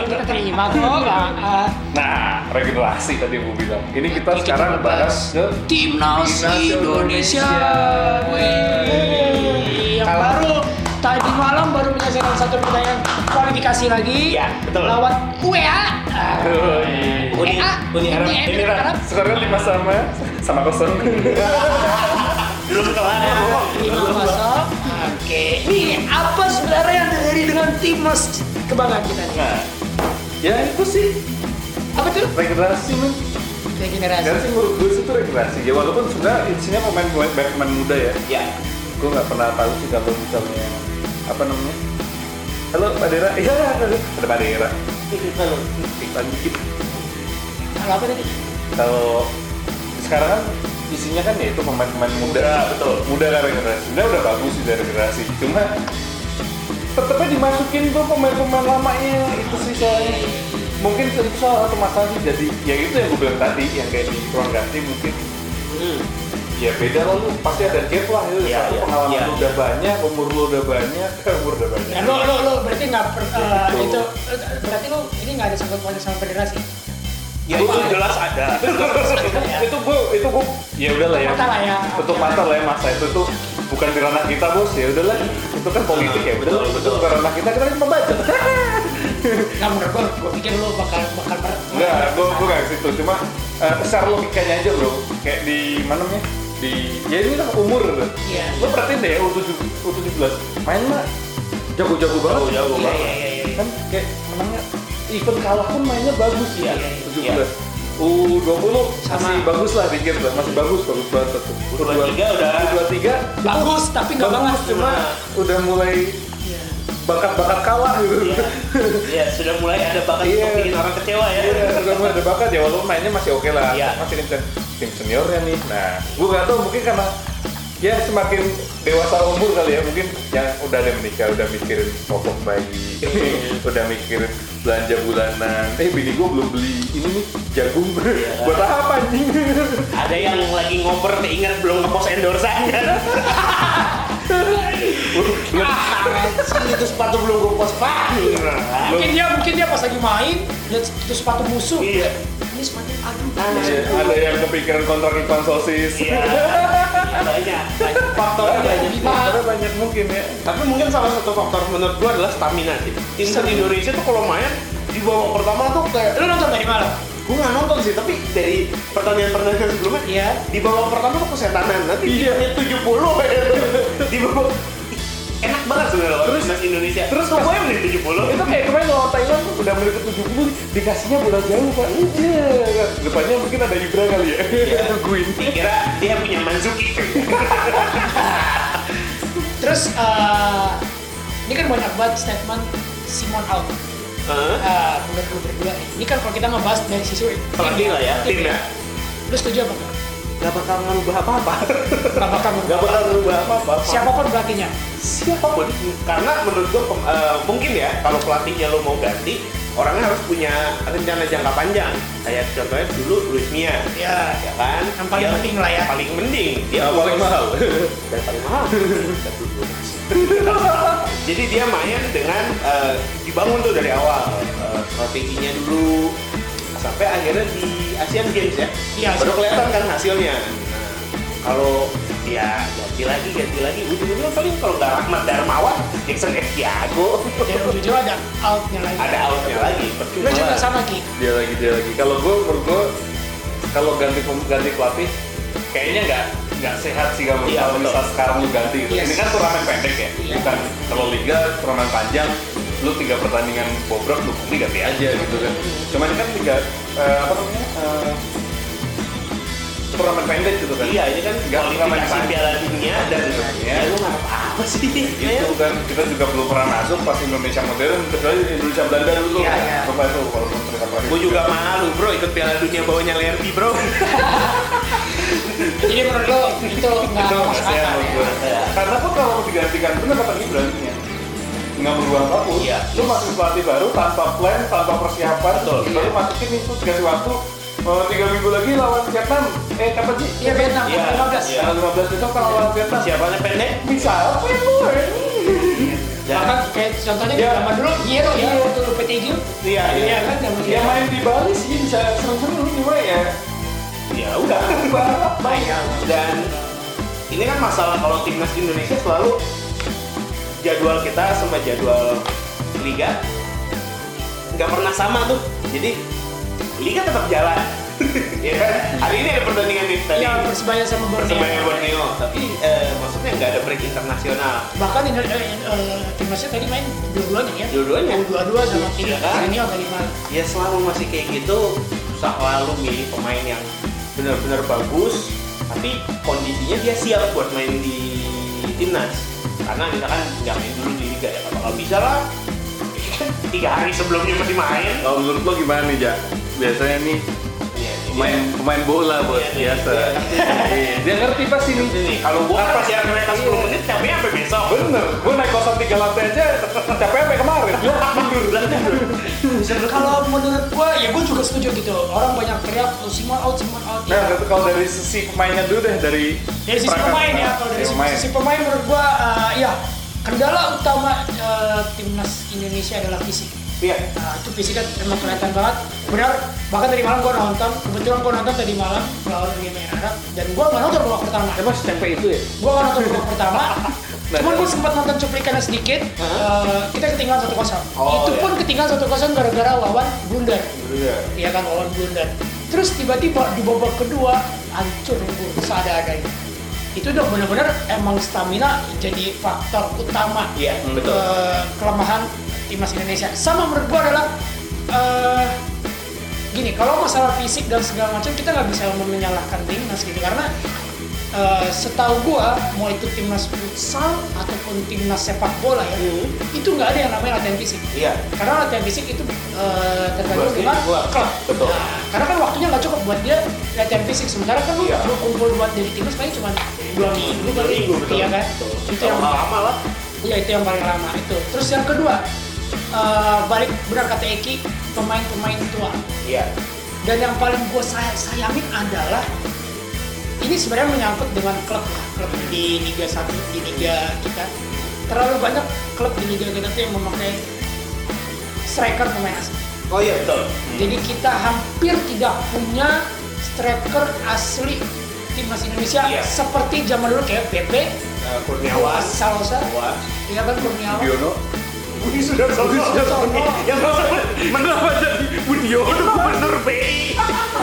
S3: kita terima kok. nggak, ah.
S2: Nah, regenerasi tadi gue bilang. Ini kita
S3: Kita
S2: sekarang
S3: bahas
S2: bahas ke
S3: Timnas Indonesia.
S2: Indonesia.
S3: Wih, yang
S1: Kalah.
S3: baru tadi malam baru menyelesaikan satu pertandingan kualifikasi lagi.
S1: Iya, betul.
S3: Lawan UEA. Ah,
S1: Uni, Uni Arab.
S3: Uni Arab.
S2: Sekarang lima sama sama kosong.
S1: Belum kelar ya.
S3: Lima kosong. Oke, ini apa sebenarnya yang terjadi dengan timnas kebanggaan kita nih?
S2: Nah, ya itu sih
S3: Apa tuh?
S2: regenerasi men.
S3: Regenerasi.
S2: Regenerasi menurut gue itu regenerasi. Ya walaupun sebenarnya isinya pemain pemain muda ya.
S1: Ya.
S2: Gue nggak pernah tahu sih kalau misalnya apa namanya. Halo Pak Dera, iya ada ada Pak Dera.
S1: Kalau
S2: Lanjut.
S3: Kalau apa tadi?
S2: Kalau sekarang kan isinya kan ya itu pemain-pemain muda.
S1: Muda, betul.
S2: Muda kan regenerasi. Sebenarnya udah bagus sih dari regenerasi. Cuma tetapnya dimasukin tuh pemain-pemain lamanya itu sih soalnya mungkin itu salah satu masalah sih jadi ya itu yang gue bilang tadi yang kayak di ruang ganti mungkin
S1: Hmm.
S2: Ya beda lah lu pasti ada gap lah itu
S1: Iya,
S2: satu
S1: iya,
S2: pengalaman
S1: iya.
S2: lu udah banyak umur lu udah banyak umur udah banyak
S3: Nah, lo, lo, lo berarti nggak per, eh,
S2: Gitu.
S3: itu eh, berarti lo ini nggak ada sangkut pautnya sama federasi.
S1: Ya itu jelas ada.
S2: itu gue itu gue ya udahlah ya
S3: Mata lah ya.
S2: tutup mata lah ya masa itu tuh bukan di ranah kita bos ya udahlah itu kan politik ya
S1: Betul,
S2: betul
S1: betul.
S2: itu bukan ranah kita kita cuma membaca
S3: Nggak menurut gua, gua pikir lo bakal bakal ber.
S2: enggak gue gue gak ke situ cuma eh, secara logikanya aja bro kayak di mana namanya di ya ini kan umur
S3: Iya.
S2: lo perhatiin deh ya U7 U17 main mah jago-jago banget
S1: Jago-jago
S3: Iya,
S1: banget.
S3: iya, iya, iya.
S2: kan kayak menangnya event kalah pun mainnya bagus
S1: Iya,
S2: ya
S1: iya.
S2: 17 U20
S3: Sama.
S2: masih bagus lah dikit lah masih bagus bagus banget tuh
S1: U23 udah.
S2: U23
S3: Bagus tapi nggak
S2: bagus
S3: banget.
S2: cuma udah mulai
S3: Iya.
S2: Bakat-bakat kalah gitu
S1: Iya. Ya sudah mulai ada bakat
S2: Iya.
S1: untuk bikin orang kecewa ya.
S2: Iya, udah mulai ada bakat ya walaupun mainnya masih oke lah
S1: Iya.
S2: masih tim, tim seniornya nih nah gue nggak tahu mungkin karena ya semakin dewasa umur kali ya mungkin yang udah ada menikah udah mikirin popok bayi udah mikirin belanja bulanan eh bini gue belum beli ini nih jagung
S1: Iya.
S2: buat apa anjing
S1: Ada yang lagi ngoper ingat belum ngepost endorse. Ah, itu sepatu belum gue post pak.
S3: Mungkin dia mungkin dia pas lagi main lihat itu sepatu musuh.
S1: Iya.
S3: Ini sepatu aduh.
S2: Iya, ada yang kepikiran kontrak iklan sosis
S1: Iya. Banyak. Banyak faktornya banyak.
S2: Faktornya banyak mungkin ya
S1: Tapi mungkin salah satu faktor menurut gua adalah stamina sih. Tim Indonesia tuh kalau main di babak pertama tuh kayak
S3: Lu nonton tadi malam?
S1: Gue nggak nonton sih tapi dari pertandingan-pertandingan sebelumnya
S3: Iya.
S1: di babak pertama tuh kesetanan nanti di
S2: Iya.
S1: menit 70 ya. di babak enak banget sebenarnya loh
S2: Terus-
S1: Indonesia
S2: terus
S1: gue menit 70
S2: itu kayak kemarin lawan Thailand udah menit ke 70 dikasihnya bola jauh pak. Iya. Depannya mungkin ada Ibra kali ya.
S1: Iya.
S2: Nungguin.
S1: Dikira dia punya Manzuki
S3: Terus eh, ini kan banyak banget statement Simon out.
S1: Hah?
S3: Eh, menurut lu berdua nih. Ini kan kalau kita ngebahas dari sisi
S1: Pelatih lah ya, tim ya.
S3: Lu setuju apa enggak?
S1: Gak bakal ngubah apa-apa.
S3: Gak bakal
S1: Gak
S3: merubah.
S1: bakal ngubah apa-apa.
S3: Siapa pun pelatihnya.
S1: siapa pun karena menurut gue eh, mungkin ya kalau pelatihnya lo mau ganti orangnya harus punya rencana jangka panjang kayak contohnya dulu Luis Mia
S3: Ya.
S1: ya kan
S3: Yang paling
S1: Dia
S3: penting lah ya.
S1: paling mending dia
S2: paling mahal.
S1: dan paling mahal jadi dia main dengan eh, dibangun tuh dari awal. Eh, strateginya dulu sampai akhirnya di Asian Games ya.
S3: Iya,
S1: baru kelihatan kan hasilnya. Nah, kalau dia ganti lagi ganti lagi. Ujung-ujungnya paling kalau nggak Rahmat Darmawan Jackson Estiago
S3: Dan ujung ada outnya lagi.
S1: ada outnya lagi. Percuma.
S3: Juga sama Ki.
S2: Dia lagi dia lagi. Kalau gue menurut gue kalau ganti ganti pelatih kayaknya nggak nggak sehat sih kalau
S1: Iya,
S2: kalau misal sekarang lu ganti gitu.
S3: Yes.
S2: Ini kan turnamen pendek ya,
S3: Iya.
S2: bukan kalau liga turnamen panjang lu tiga pertandingan bobrok lu ganti ganti aja gitu kan. Cuman ini kan liga eh, apa namanya eh, turnamen pendek gitu kan.
S1: iya ini kan
S2: Nggak turnamen
S1: kualifikasi
S2: panjang.
S1: Piala Dunia dan
S2: Iya.
S1: ya lu nggak apa sih
S2: Gitu kan kita juga belum pernah masuk pas Indonesia modern kecuali Indonesia Belanda dulu
S3: Iya,
S2: kan.
S3: iya.
S2: Coba itu walaupun mereka terakhir.
S1: gue juga malu bro ikut Piala Dunia bawanya Lerby bro
S3: Jadi menurut lo itu nggak
S2: itu
S3: masuk akal ya.
S2: gue. Karena kok kalau digantikan benar kata Gibran ya nggak berubah apa pun.
S1: Iya.
S2: Lu masuk pelatih baru tanpa plan, tanpa persiapan.
S1: Betul.
S2: Baru masukin itu dikasih waktu eh, tiga minggu lagi lawan Vietnam. Eh kapan sih?
S3: Iya Vietnam
S1: Iya,
S3: 15.
S1: iya.
S2: Tanggal 15 besok kan lawan Vietnam.
S1: siapanya pendek
S2: Bisa apa ya gue?
S1: dan
S3: Bahkan kayak contohnya di
S2: Iya.
S3: zaman dulu Hero ya
S2: Iya.
S3: waktu PTG.
S1: iya
S3: Iya
S1: iya
S3: kan zaman
S2: Ya main di Bali sih bisa seru-seru cuma ya.
S1: ya udah
S3: Bayang.
S1: dan ini kan masalah kalau timnas Indonesia selalu jadwal kita sama jadwal liga nggak pernah sama tuh jadi liga tetap jalan ya kan hari ini ada pertandingan di tadi
S3: Iya Persebaya sama Borneo.
S1: Persebaya Borneo tapi eh, maksudnya nggak ada break internasional
S3: Bahkan ini eh, eh, timnasnya tadi main dua-duanya ya.
S1: dua-duanya
S3: Dua-dua sama tim
S1: Iya kan?
S3: senior tadi main.
S1: ya selama masih kayak gitu selalu milih pemain yang benar-benar bagus tapi kondisinya dia siap buat main di timnas karena misalkan nggak main dulu di liga ya kalau nggak bisa lah tiga hari sebelumnya masih main
S2: Kalau menurut lo gimana nih, Ja? Biasanya nih
S1: Iya,
S2: pemain pemain bola buat
S1: Iya,
S2: biasa.
S1: iya, iya.
S2: Iya, Dia ngerti pasti nih.
S1: ini kalau gua kan masih ada kereta 10 menit capeknya sampai besok
S2: Bener, gue naik kosan tiga lantai aja capek sampai kemarin.
S3: Kalau menurut gua ya gua juga setuju gitu. Orang banyak teriak oh, Simon out, Simon out.
S2: Nah,
S3: Ya.
S2: itu kalau dari sisi pemainnya dulu deh, dari
S3: Dari sisi pemain ya, kalau dari sisi,
S2: pemain.
S3: sisi pemain menurut gua eh, ya kendala utama eh, timnas Indonesia adalah fisik.
S1: Iya
S3: Nah, itu fisik kan emang kelihatan banget. Benar, bahkan tadi malam gua nonton, kebetulan gua nonton tadi malam lawan Uni Arab dan gua nggak nonton babak pertama.
S2: Emang sampai itu ya?
S3: Gua nggak nonton babak pertama.
S2: Nah,
S3: Cuman
S2: terus?
S3: sempat nonton cuplikannya sedikit. eh, kita ketinggalan 1-0.
S1: Oh,
S3: itu
S1: iya.
S3: pun ketinggalan 1-0 gara-gara lawan blunder.
S2: Iya.
S3: Iya kan lawan blunder. Terus tiba-tiba di babak kedua hancur bu seadanya. Itu udah benar-benar emang stamina jadi faktor utama
S1: betul
S3: eh, kelemahan timnas Indonesia. Sama menurut gua adalah eh, gini, kalau masalah fisik dan segala macam kita nggak bisa menyalahkan timnas gitu karena eh, setahu gua mau itu timnas futsal ataupun timnas sepak bola ya,
S1: Hmm.
S3: itu nggak ada yang namanya latihan fisik.
S1: iya
S3: Karena latihan fisik itu eh, tergantung dengan klub.
S1: Betul.
S3: Nah, karena kan waktunya nggak cukup buat dia latihan fisik. Sementara kan lu,
S1: Iya.
S3: lu kumpul buat jadi timnas paling cuma dua minggu kali.
S1: minggu betul
S3: Iya kan?
S1: Betul.
S3: Itu yang
S1: lama lah
S3: Iya itu yang paling lama itu. Terus yang kedua eh, balik benar kata Eki pemain-pemain tua.
S1: iya
S3: Dan yang paling gue say sayangin adalah ini sebenarnya menyangkut dengan klub klub di Liga 1 di Liga kita. Terlalu banyak klub di Liga kita yang memakai striker pemain asing.
S1: oh iya betul
S3: Jadi kita hampir tidak punya striker asli timnas Indonesia
S1: Iya.
S3: seperti zaman dulu kayak Pepe,
S1: Eh, Kurniawan
S3: Salosa, iya kan Kurniawan.
S2: Biono.
S1: Budi Sudarsono.
S3: Budi Sudarsono.
S1: Yang Mengapa jadi Budiono gubernur BI?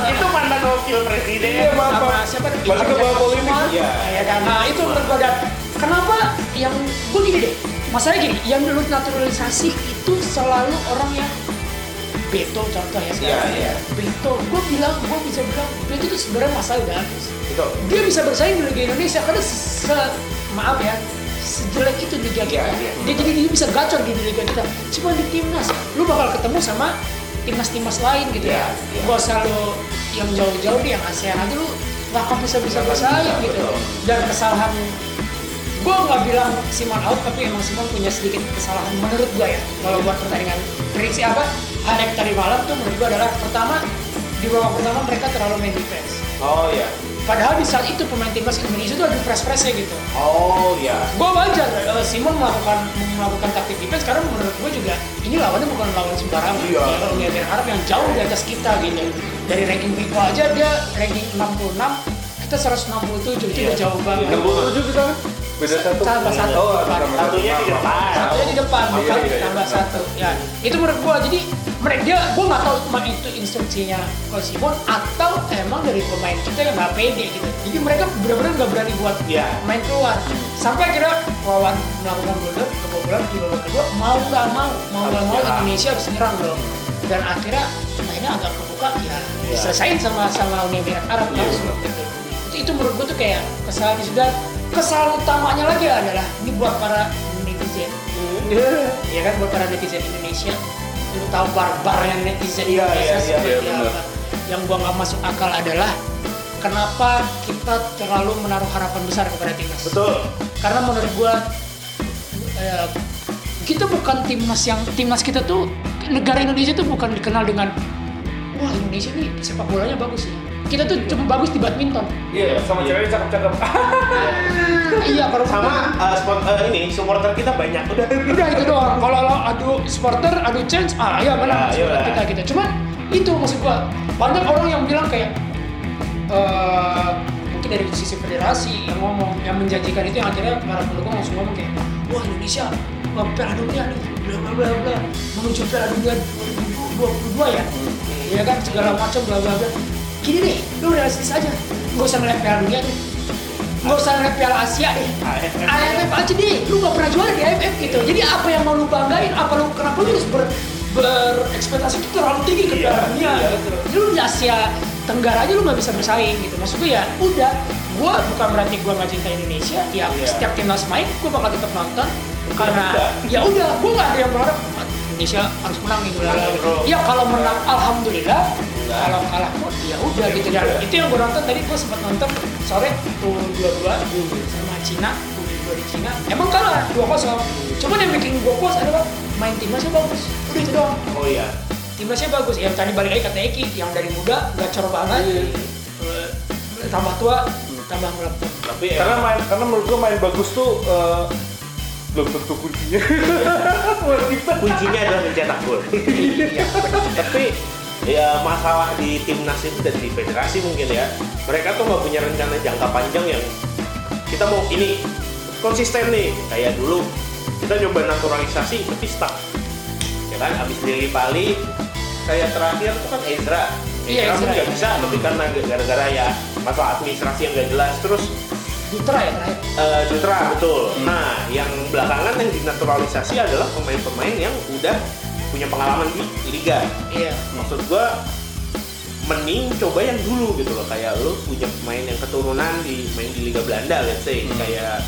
S1: Itu mantan wakil presiden.
S2: Iya, Apa?
S3: siapa
S2: Balik ke bawah polemik.
S1: Iya.
S3: ya kan nah itu menurut gue dan kenapa yang gue gini deh masalahnya gini yang dulu naturalisasi itu selalu orang yang Beto contoh ya sekarang.
S1: Iya, iya.
S3: Beto, gue bilang, gue bisa bilang Beto itu sebenarnya masalah udah habis. Dia bisa bersaing di Liga Indonesia karena se maaf ya sejelek itu liga kita.
S1: Iya, iya.
S3: Dia jadi dia bisa gacor di liga kita. Cuma di timnas, lu bakal ketemu sama timnas-timnas lain gitu
S1: Iya,
S3: ya.
S1: iya.
S3: Gak usah lu yang jauh-jauh deh, yang ASEAN aja lu gak akan bisa bisa bersaing gitu.
S1: betul.
S3: Dan kesalahan gue nggak bilang Simon out tapi emang Simon punya sedikit kesalahan menurut gue ya kalau buat pertandingan prediksi apa hari tadi malam tuh menurut gue adalah pertama di babak pertama mereka terlalu main defense
S1: Oh iya.
S3: padahal di saat itu pemain timnas Indonesia itu ada fresh freshnya gitu
S1: Oh iya.
S3: gue wajar eh, Simon melakukan melakukan taktik defense karena menurut gue juga ini lawannya bukan lawan sembarangan
S1: Iya.
S3: ya Uni Arab yang jauh di atas kita gitu dari ranking FIFA aja dia ranking 66 kita 167 itu
S1: Iya.
S3: udah jauh banget
S2: Enam puluh tujuh kita? Beda satu.
S3: Tambah satu.
S2: Oh, ada tambah
S1: Satunya di depan.
S3: satunya di depan bukan
S2: iya, iya,
S3: tambah
S2: iya.
S3: satu ya itu menurut gua jadi mereka dia gua nggak tahu cuma itu instruksinya Coach Simon atau emang dari pemain kita yang nggak pede gitu. Jadi mereka benar-benar nggak berani buat
S1: Iya.
S3: main keluar. Sampai akhirnya Wawan melakukan blunder kebobolan di babak kedua mau nggak mau mau nggak mau. Indonesia harus nyerang dong. Dan akhirnya mainnya agak kebuka ya
S1: Iya.
S3: diselesain sama sama Uni Emirat Arab
S1: Iya,
S3: langsung gitu itu, itu menurut gua tuh kayak kesalahan dan kesalahan utamanya lagi adalah ini buat para netizen. Ya kan buat para netizen Indonesia lu tahu barbarnya netizen
S1: Iya,
S3: Indonesia
S1: iya, iya,
S3: seperti
S2: iya, benar.
S3: apa yang gua nggak masuk akal adalah kenapa kita terlalu menaruh harapan besar kepada timnas
S1: Betul.
S3: karena menurut gua eh, kita bukan timnas yang timnas kita tuh negara Indonesia tuh bukan dikenal dengan wah Indonesia nih sepak bolanya bagus ya kita tuh cuma bagus di badminton.
S2: Iya, sama cewek cakep-cakep.
S3: iya kalau
S1: Sama uh, spot, uh, ini supporter kita banyak. Udah.
S3: udah itu doang. Kalau lo adu supporter adu chance ah ya
S1: Ya,
S3: menang supporter
S1: iya.
S3: kita. Gitu cuman itu maksud gua. Banyak orang yang bilang kayak eh mungkin dari sisi federasi yang ngomong yang menjanjikan itu yang akhirnya para pendukung langsung ngomong kayak wah Indonesia wah, Piala Dunia nih bla bla bla bla. Menuju Piala Dunia 2022 ya. Ya kan segala macam bla bla bla gini deh lu realistis aja nggak usah ngeliat Piala Dunia deh nggak usah ngeliat Piala Asia deh
S1: AFF.
S3: Aja deh, lu gak pernah juara di AFF gitu. Jadi apa yang mau lu banggain? Apa lu kenapa lu harus ber, berekspektasi itu terlalu tinggi ke Piala Dunia?
S1: iya, betul.
S3: Jadi lu di Asia Tenggara aja lu gak bisa bersaing gitu. Maksud gue ya udah, gua bukan berarti gua gak cinta Indonesia. Ya
S1: Iya.
S3: setiap timnas main, gua bakal tetap nonton karena ya udah, gua gak ada yang berharap "Ah, Indonesia harus menang nih. bla, bla, bla."
S1: Bro.
S3: Ya kalau menang, alhamdulillah. Kalau kalah pun ya udah
S1: Ya
S3: gitu. Dan itu yang gua nonton tadi gua sempat nonton sore tuh dua-dua sama Cina dua di Cina. Emang kalah 2-0 cuman yang bikin gue puas adalah main timnasnya bagus. Udah itu doang.
S1: Oh iya.
S3: timnasnya bagus. Yang tadi balik lagi kata Eki yang dari muda gacor banget. Eh, tambah tua tambah melepuh.
S1: Tapi
S2: karena
S1: emang-
S2: main karena menurut gua main bagus tuh eh, belum tentu kuncinya.
S1: Kuncinya adalah mencetak gol.
S3: iya
S1: Tapi ya masalah di timnas itu dan di federasi mungkin ya. Mereka tuh nggak punya rencana jangka panjang yang kita mau ini konsisten nih kayak dulu kita coba naturalisasi tapi stuck ya kan abis dari Pali kayak terakhir tuh kan Ezra
S3: Iya,
S1: Ezra pun
S3: Ezra,
S1: nggak
S3: iya.
S1: bisa tapi karena gara-gara ya masalah administrasi yang nggak jelas terus
S3: Dutra ya terakhir
S1: Dutra betul.
S2: Hmm.
S1: Nah, yang belakangan yang dinaturalisasi adalah pemain-pemain yang udah punya pengalaman di liga.
S3: iya
S1: Maksud gua mending coba yang dulu gitu loh kayak lu punya pemain yang keturunan di main di liga Belanda let's say
S2: Hmm.
S1: kayak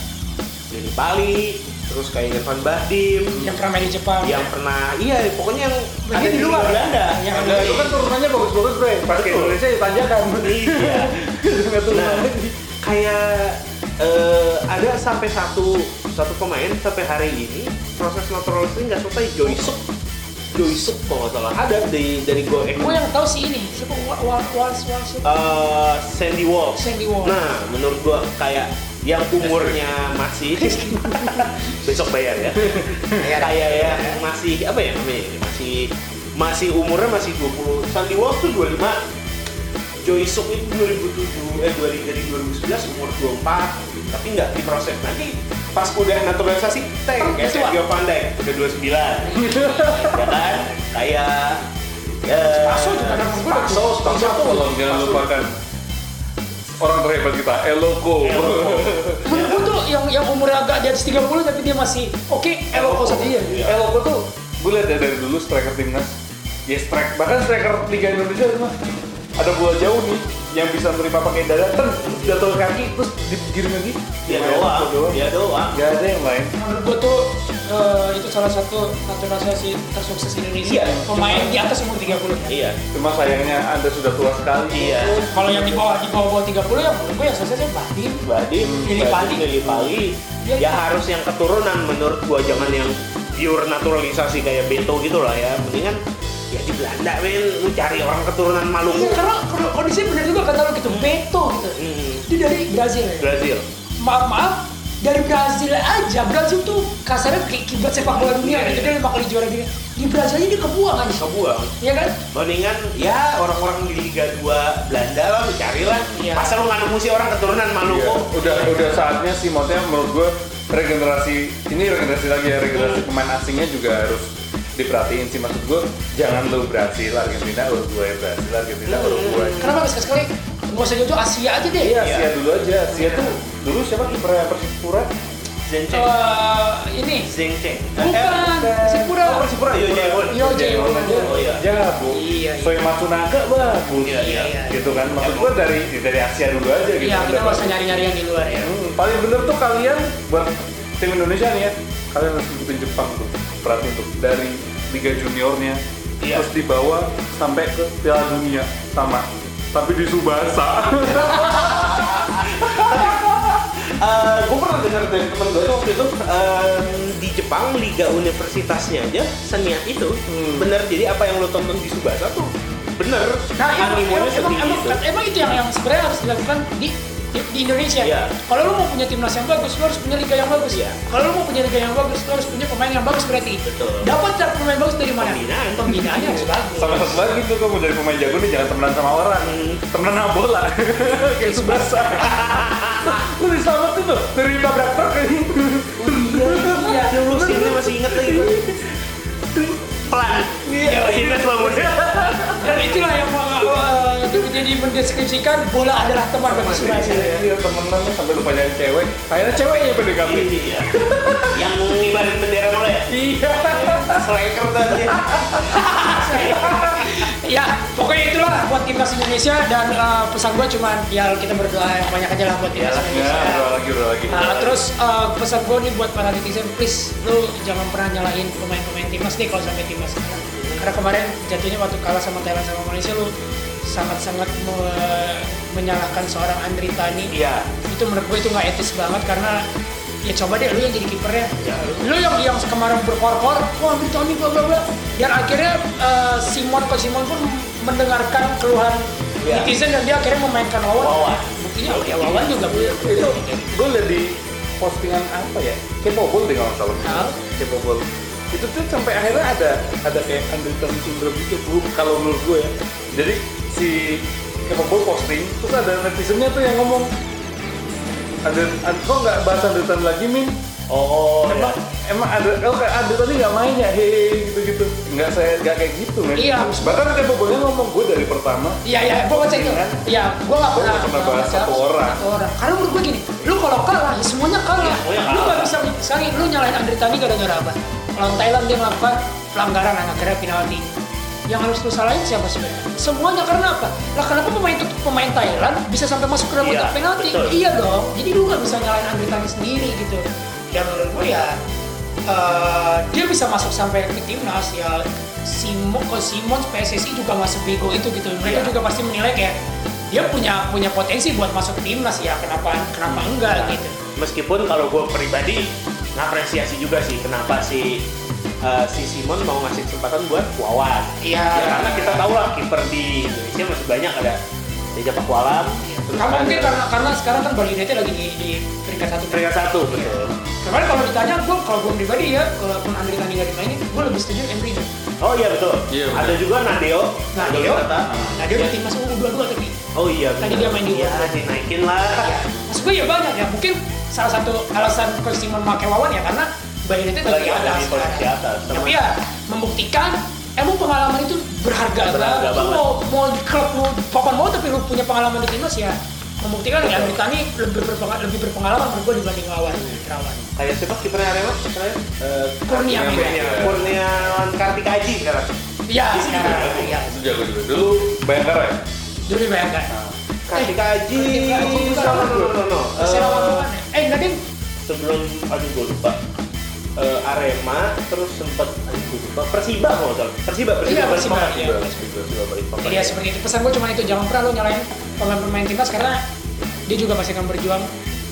S1: Lili Pali terus kayak Irfan Bahdim
S3: yang pernah main di Jepang
S1: yang pernah iya pokoknya yang ada
S3: di luar.
S1: Belanda
S3: Yang
S2: Ada itu kan turunannya bagus-bagus bre. Pas ke. Indonesia ditanjakan.
S1: iya Nah,
S2: lagi.
S1: kayak eh, ada sampai satu satu pemain sampai hari ini proses naturalisasi nggak selesai Joysuk Joysuk kalau nggak salah. Ada di dari Go
S3: gue yang tahu sih ini. Siapa? Wal Wal Wal Wal siapa?
S1: Eh, Sandy Walsh
S3: Sandy Walsh.
S1: nah menurut gua kayak yang umurnya masih besok bayar ya. Kayak yang masih apa ya namanya? Masih masih umurnya masih 20 Sandy Walsh tuh 25 Joy Suk itu 2007 eh 2000 dari 2011 umur 24 tapi nggak diproses. Nanti pas udah naturalisasi tank
S3: Oh,
S1: kayak. Sergio Pandai udah 29 ya kan? Kayak ya.
S3: Spaso juga udah
S1: Spaso Spaso
S2: Tolong jangan lupakan. Orang terhebat kita, Eloko.
S3: menurut gue tuh yang yang umurnya agak di atas 30 tapi dia masih oke eloko saja iya.
S2: Eloko tuh gue lihat ya dari dulu striker timnas. Ya strike bahkan striker Liga Indonesia mah. Ada bola jauh nih yang bisa menerima pakai dada ten jatuh kaki terus digiring lagi
S1: Dia
S2: Main
S1: doang, dia doang.
S2: nggak ada yang lain
S3: menurut gue tuh eh, itu salah satu naturalisasi tersukses Indonesia
S1: Iya,
S3: pemain di atas umur 30
S1: Iya.
S2: cuma sayangnya anda sudah tua sekali
S1: Iya.
S3: kalau yang di bawah di bawah bawah 30 yang menurut gue yang suksesnya Badim
S1: Badim,
S3: Lili Pali.
S1: Lili Pali.
S3: Ya,
S1: Ya harus yang keturunan menurut gua jangan yang pure naturalisasi kayak Beto gitu lah ya. Mendingan ya di Belanda men lu cari orang keturunan Maluku.
S3: Iya, karena karena kondisinya benar juga kata lo gitu Beto gitu
S1: Hmm,
S3: itu dari Brazil ya
S1: Brazil.
S3: maaf maaf dari Brazil aja Brazil tuh kasarnya kayak kiblat sepak bola dunia gitu dia lima kali juara dunia di Brazil aja dia kebuang kan
S1: Kebuang.
S3: Iya kan
S1: Mendingan ya orang-orang di Liga 2 Belanda lah lu carilah.
S3: Iya.
S1: Masa lu nggak nemu sih orang keturunan
S2: Iya,
S1: Maluku?
S2: udah udah saatnya sih maksudnya menurut gue regenerasi ini regenerasi lagi ya regenerasi pemain asingnya juga harus diperhatiin sih maksud gue jangan lu Brasil Argentina Uruguay Brasil Argentina Uruguay.
S3: Kenapa sekali sekali. Nggak usah jauh Asia aja deh.
S2: Iya Asia dulu aja. Asia tuh dulu siapa? Kipernya Persipura?
S1: Zenceng.
S3: Eh, ini.
S1: Zenceng.
S3: bukan Persipura.
S1: Oh, Persipura. Yo Jaewon.
S3: Yo Jaewon.
S1: Oh iya.
S2: jago
S3: Iya, iya.
S2: Soy Matsunaga bagus.
S1: Iya, iya.
S3: Iya.
S2: gitu kan. Maksud gue dari dari Asia dulu aja gitu.
S3: Iya kita
S2: Udah
S3: nggak usah nyari nyari yang di luar ya.
S2: Hmm, paling bener tuh kalian buat tim Indonesia nih ya. Kalian harus ikutin Jepang tuh perhatiin tuh dari Liga Juniornya
S1: Iya.
S2: terus dibawa sampai ke Piala Dunia sama. Tapi di Subasa.
S1: Gue pernah dengar dari temen gue tuh waktu itu em, di Jepang liga universitasnya aja seniat itu
S2: Hmm.
S1: bener. Jadi apa yang lo tonton di Subasa tuh bener.
S3: Nah, emang,
S1: animonya
S3: emang, emang,
S1: setinggi
S3: emang,
S1: itu
S3: emang itu yang, yang sebenarnya harus dilakukan di, di, di Indonesia.
S1: Iya.
S3: Kalau lu mau punya timnas yang bagus, lu harus punya liga yang bagus.
S1: Iya.
S3: Kalau lu mau punya liga yang bagus, lu harus punya pemain yang bagus berarti.
S1: Betul.
S3: Dapat cara pemain bagus dari mana?
S1: Pembinaan.
S3: Pembinaannya harus bagus.
S2: sama satu lagi tuh kamu jadi pemain jago nih jangan temenan sama orang temenan sama bola kayak Subasa lu diselamatin tuh dari tabrak truk ini
S3: Iya.
S1: yang lu sini masih inget lagi pelan
S3: Iya.
S1: inget lo musik
S3: Dan itulah yang uh, jadi mendeskripsikan bola adalah teman bagi Subasa.
S2: iya temenan sampai lupa nyari cewek. Akhirnya ceweknya PDKT
S1: iya. Yang ngibarin bendera mulai ya?
S2: Iya.
S1: Striker tadi.
S3: Ya, pokoknya itulah buat timnas Indonesia dan uh, pesan gue cuman ya kita berdoa yang banyak aja lah buat timnas
S1: Iyalah,
S2: ya
S3: Indonesia.
S2: udah lagi udah lagi.
S3: Nah, terus uh, pesan gue nih buat para netizen, please lu jangan pernah nyalahin pemain-pemain timnas nih kalau sampai timnas. Kalah. Karena kemarin jatuhnya waktu kalah sama Thailand sama Malaysia lu sangat-sangat me- menyalahkan seorang Andri Tani.
S1: iya
S3: Itu menurut gue itu nggak etis banget karena ya coba deh lu yang jadi kipernya.
S1: Ya,
S3: lu yang yang kemarin berkor-kor, wah Andri Tani bla bla bla. Dan akhirnya uh, Simon Coach Simon pun mendengarkan keluhan
S1: Ya.
S3: netizen dan dia akhirnya memainkan Wawan.
S1: Wawan.
S3: Buktinya ya Wawan juga belum.
S2: itu gue liat di postingan apa ya K-popol deh kalau salah? K-popol itu tuh sampai akhirnya ada ada kayak undertone syndrome gitu Bu, kalau menurut gue ya jadi si K-popol posting terus ada netizennya tuh yang ngomong ada, kok nggak bahas undertone lagi min
S1: oh
S2: emang
S1: ya.
S2: emang ada kalau kayak ada tadi nggak main ya hehe gitu gitu nggak saya nggak kayak gitu men
S3: Iya.
S2: bahkan K-popolnya ngomong gue dari pertama
S3: Iya iya, gue baca itu.
S2: Kan?
S3: Iya, gue gak
S2: Gua
S3: pernah.
S2: nggak pernah bahas satu orang.
S3: Satu orang. Karena menurut gue gini, lu kalau kalah, ya semuanya kalah.
S1: Iya,
S3: Lu
S1: kalah.
S3: gak bisa sekali, lu nyalain Andri Tani gara-gara apa? Lawan Thailand dia melakukan pelanggaran akhirnya penalti. Yang harus lu salahin siapa sebenarnya? Semuanya karena apa? Lah kenapa pemain itu pemain Thailand bisa sampai masuk ke dalam
S1: Iya,
S3: kotak penalti?
S1: betul.
S3: Iya dong. Jadi lu gak bisa nyalain Andri Tani sendiri gitu. Dan menurut gue ya eh, dia bisa masuk sampai ke timnas ya Simon ke Simon PSSI juga masuk bego itu gitu mereka
S1: Iya.
S3: juga pasti menilai kayak dia punya punya potensi buat masuk timnas ya kenapa kenapa enggak gitu
S1: meskipun kalau gue pribadi ngapresiasi juga sih kenapa si uh, si Simon mau ngasih kesempatan buat Wawan.
S3: Iya.
S1: Ya, karena kita tahu lah kiper di Indonesia masih banyak ada Reja Pakualam. terus
S3: kamu mungkin
S1: ada
S3: karena karena sekarang kan Bali United lagi di, di peringkat satu
S1: peringkat satu betul.
S3: kemarin kalau ditanya gue kalau gue pribadi ya kalaupun Andri Tani gak dimainin gue lebih setuju Embry
S1: Oh iya betul.
S2: Iya, betul.
S1: ada juga Nadeo.
S3: Nadeo dia di timnas U22 tapi
S1: Oh iya.
S3: Tadi
S1: benar.
S3: dia main di
S1: Iya,
S3: U22.
S1: dinaikin lah.
S3: ya, maksud gue ya banyak ya mungkin salah satu alasan Coach Simon pakai Wawan ya karena Lagi di
S1: ada
S3: atas
S1: di atas.
S3: Tapi ya membuktikan emang pengalaman itu berharga,
S1: Berharga
S3: banget. Lu
S1: banget.
S3: mau mau di klub lu papan mau tapi lu punya pengalaman di timnas ya membuktikan ya Andri Tani lebih berpengalaman, lebih berpengalaman menurut gue dibanding lawan Rawan.
S1: Kayak siapa kipernya Arema? Terakhir? Eh,
S3: Kurnia
S2: Kurnia.
S1: Kurniawan Kartika Aji sekarang.
S3: Iya, sekarang. Iya.
S2: Itu jago juga. Dulu Bayangkara ya?
S3: Dulu dibayangkan.
S1: Kartika Aji.
S3: Kartika Aji sama.
S1: no, no, no. Eh,
S3: ya? Eh, enggak ding.
S1: sebelum aduh gue lupa Eh, Arema terus sempat Persiba kalau salah Persiba Persiba
S3: Iya,
S1: Balikpapan.
S3: Persiba, iya.
S1: Persiba Persiba Balikpapan.
S3: Jadi ya seperti itu. Pesan gue cuma itu, jangan pernah lo nyalain pemain-pemain timnas karena dia juga masih akan berjuang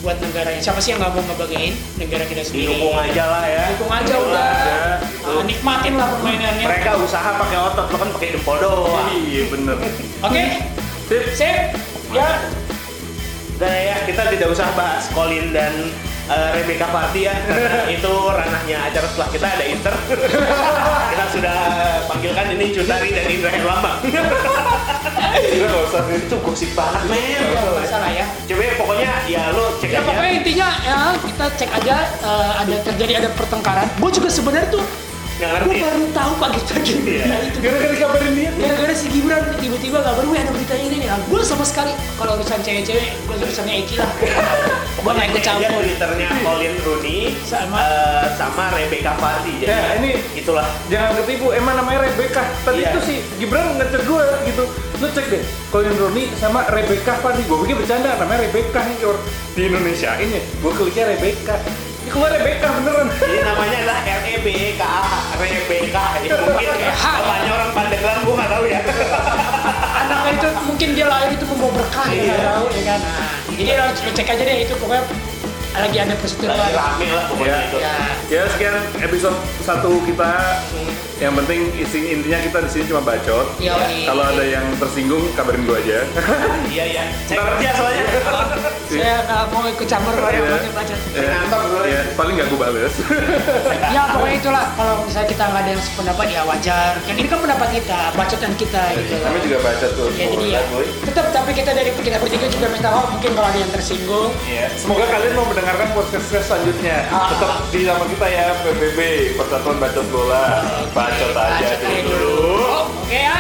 S3: buat negaranya. Siapa sih yang nggak mau ngebagain negara kita sendiri?
S1: didukung aja lah ya
S3: Dukung aja
S1: Dukung
S3: udah.
S1: aja.
S3: Ah, nikmatin lah permainannya.
S1: mereka usaha pakai otot lo kan pakai jempol doang
S2: Iya bener.
S3: Oke,
S2: Sip.
S3: sip. Ya,
S1: dan ya kita tidak usah bahas Colin dan eh, Rebecca Party ya. Karena itu ranahnya acara setelah kita ada Inter kita sudah panggilkan ini Cutari dan Indra Herlambang.
S2: Kira nggak usah. Sih.
S1: itu gosip banget men
S3: nggak masalah ya.
S1: coba ya, pokoknya ya lo cek
S3: Ya
S1: aja.
S3: pokoknya intinya ya kita cek aja eh, ada terjadi ada pertengkaran. Gue juga sebenarnya tuh gue
S1: ngerti
S3: baru tahu pagi-pagi
S1: Iya.
S3: itu.
S2: Gara-gara dikabarin dia.
S3: Gara-gara si Gibran tiba-tiba kabar gue ada berita ini nih. Gue sama sekali kalau urusan cewek-cewek gue urusannya Eki lah. gue nggak ikut
S1: Dia
S3: campur.
S1: Twitternya Colin Rooney
S3: Sama.
S1: eh, sama Rebecca Party jadi
S2: Ya, ini-
S1: itulah
S2: Jangan ketipu, emang namanya Rebecca. Tadi
S1: Iya.
S2: itu si Gibran ngecek gue gitu. Lu cek deh, Colin Rooney sama Rebecca Fadi. Gue pikir bercanda, namanya Rebecca nih di Indonesia ini. Gue kliknya Rebecca. Ini keluar Rebecca beneran.
S1: Jadi namanya adalah R E B E K A Rebecca. Ya, mungkin bapaknya orang Pandeglang gua nggak tahu ya.
S3: Anaknya itu mungkin dia lahir itu membawa berkah ya
S1: Iya.
S3: nggak tahu ya kan. Nah, jadi lo, cek aja deh itu pokoknya lagi ada
S1: Lagi
S3: perseteruan.
S1: rame lah pokoknya
S2: Ya.
S1: itu.
S3: Ya.
S2: Ya sekian episode satu kita. Yang penting isi intinya kita di sini cuma bacot.
S3: Iya.
S2: Kalau ada yang tersinggung kabarin gue aja.
S1: Iya iya. Saya kerja soalnya.
S3: Saya nggak mau ikut campur kalau yang
S2: Iya.
S3: pakai baca.
S1: Saya ngantor dulu.
S2: ya, paling nggak gue bales.
S3: Ya pokoknya itulah kalau misalnya kita nggak ada yang sependapat ya wajar. Kan ini kan pendapat kita, bacotan kita gitu.
S2: Kami juga bacot tuh.
S3: Ya jadi ya. Tetap tapi kita dari kita bertiga juga minta maaf mungkin kalau ada yang tersinggung.
S2: Iya. Semoga kalian mau mendengarkan podcast selanjutnya.
S3: Ah.
S2: Tetap di nama kita ya PBB Persatuan Bacot Bola.
S3: Bacot aja
S2: dulu.
S3: Oke ya.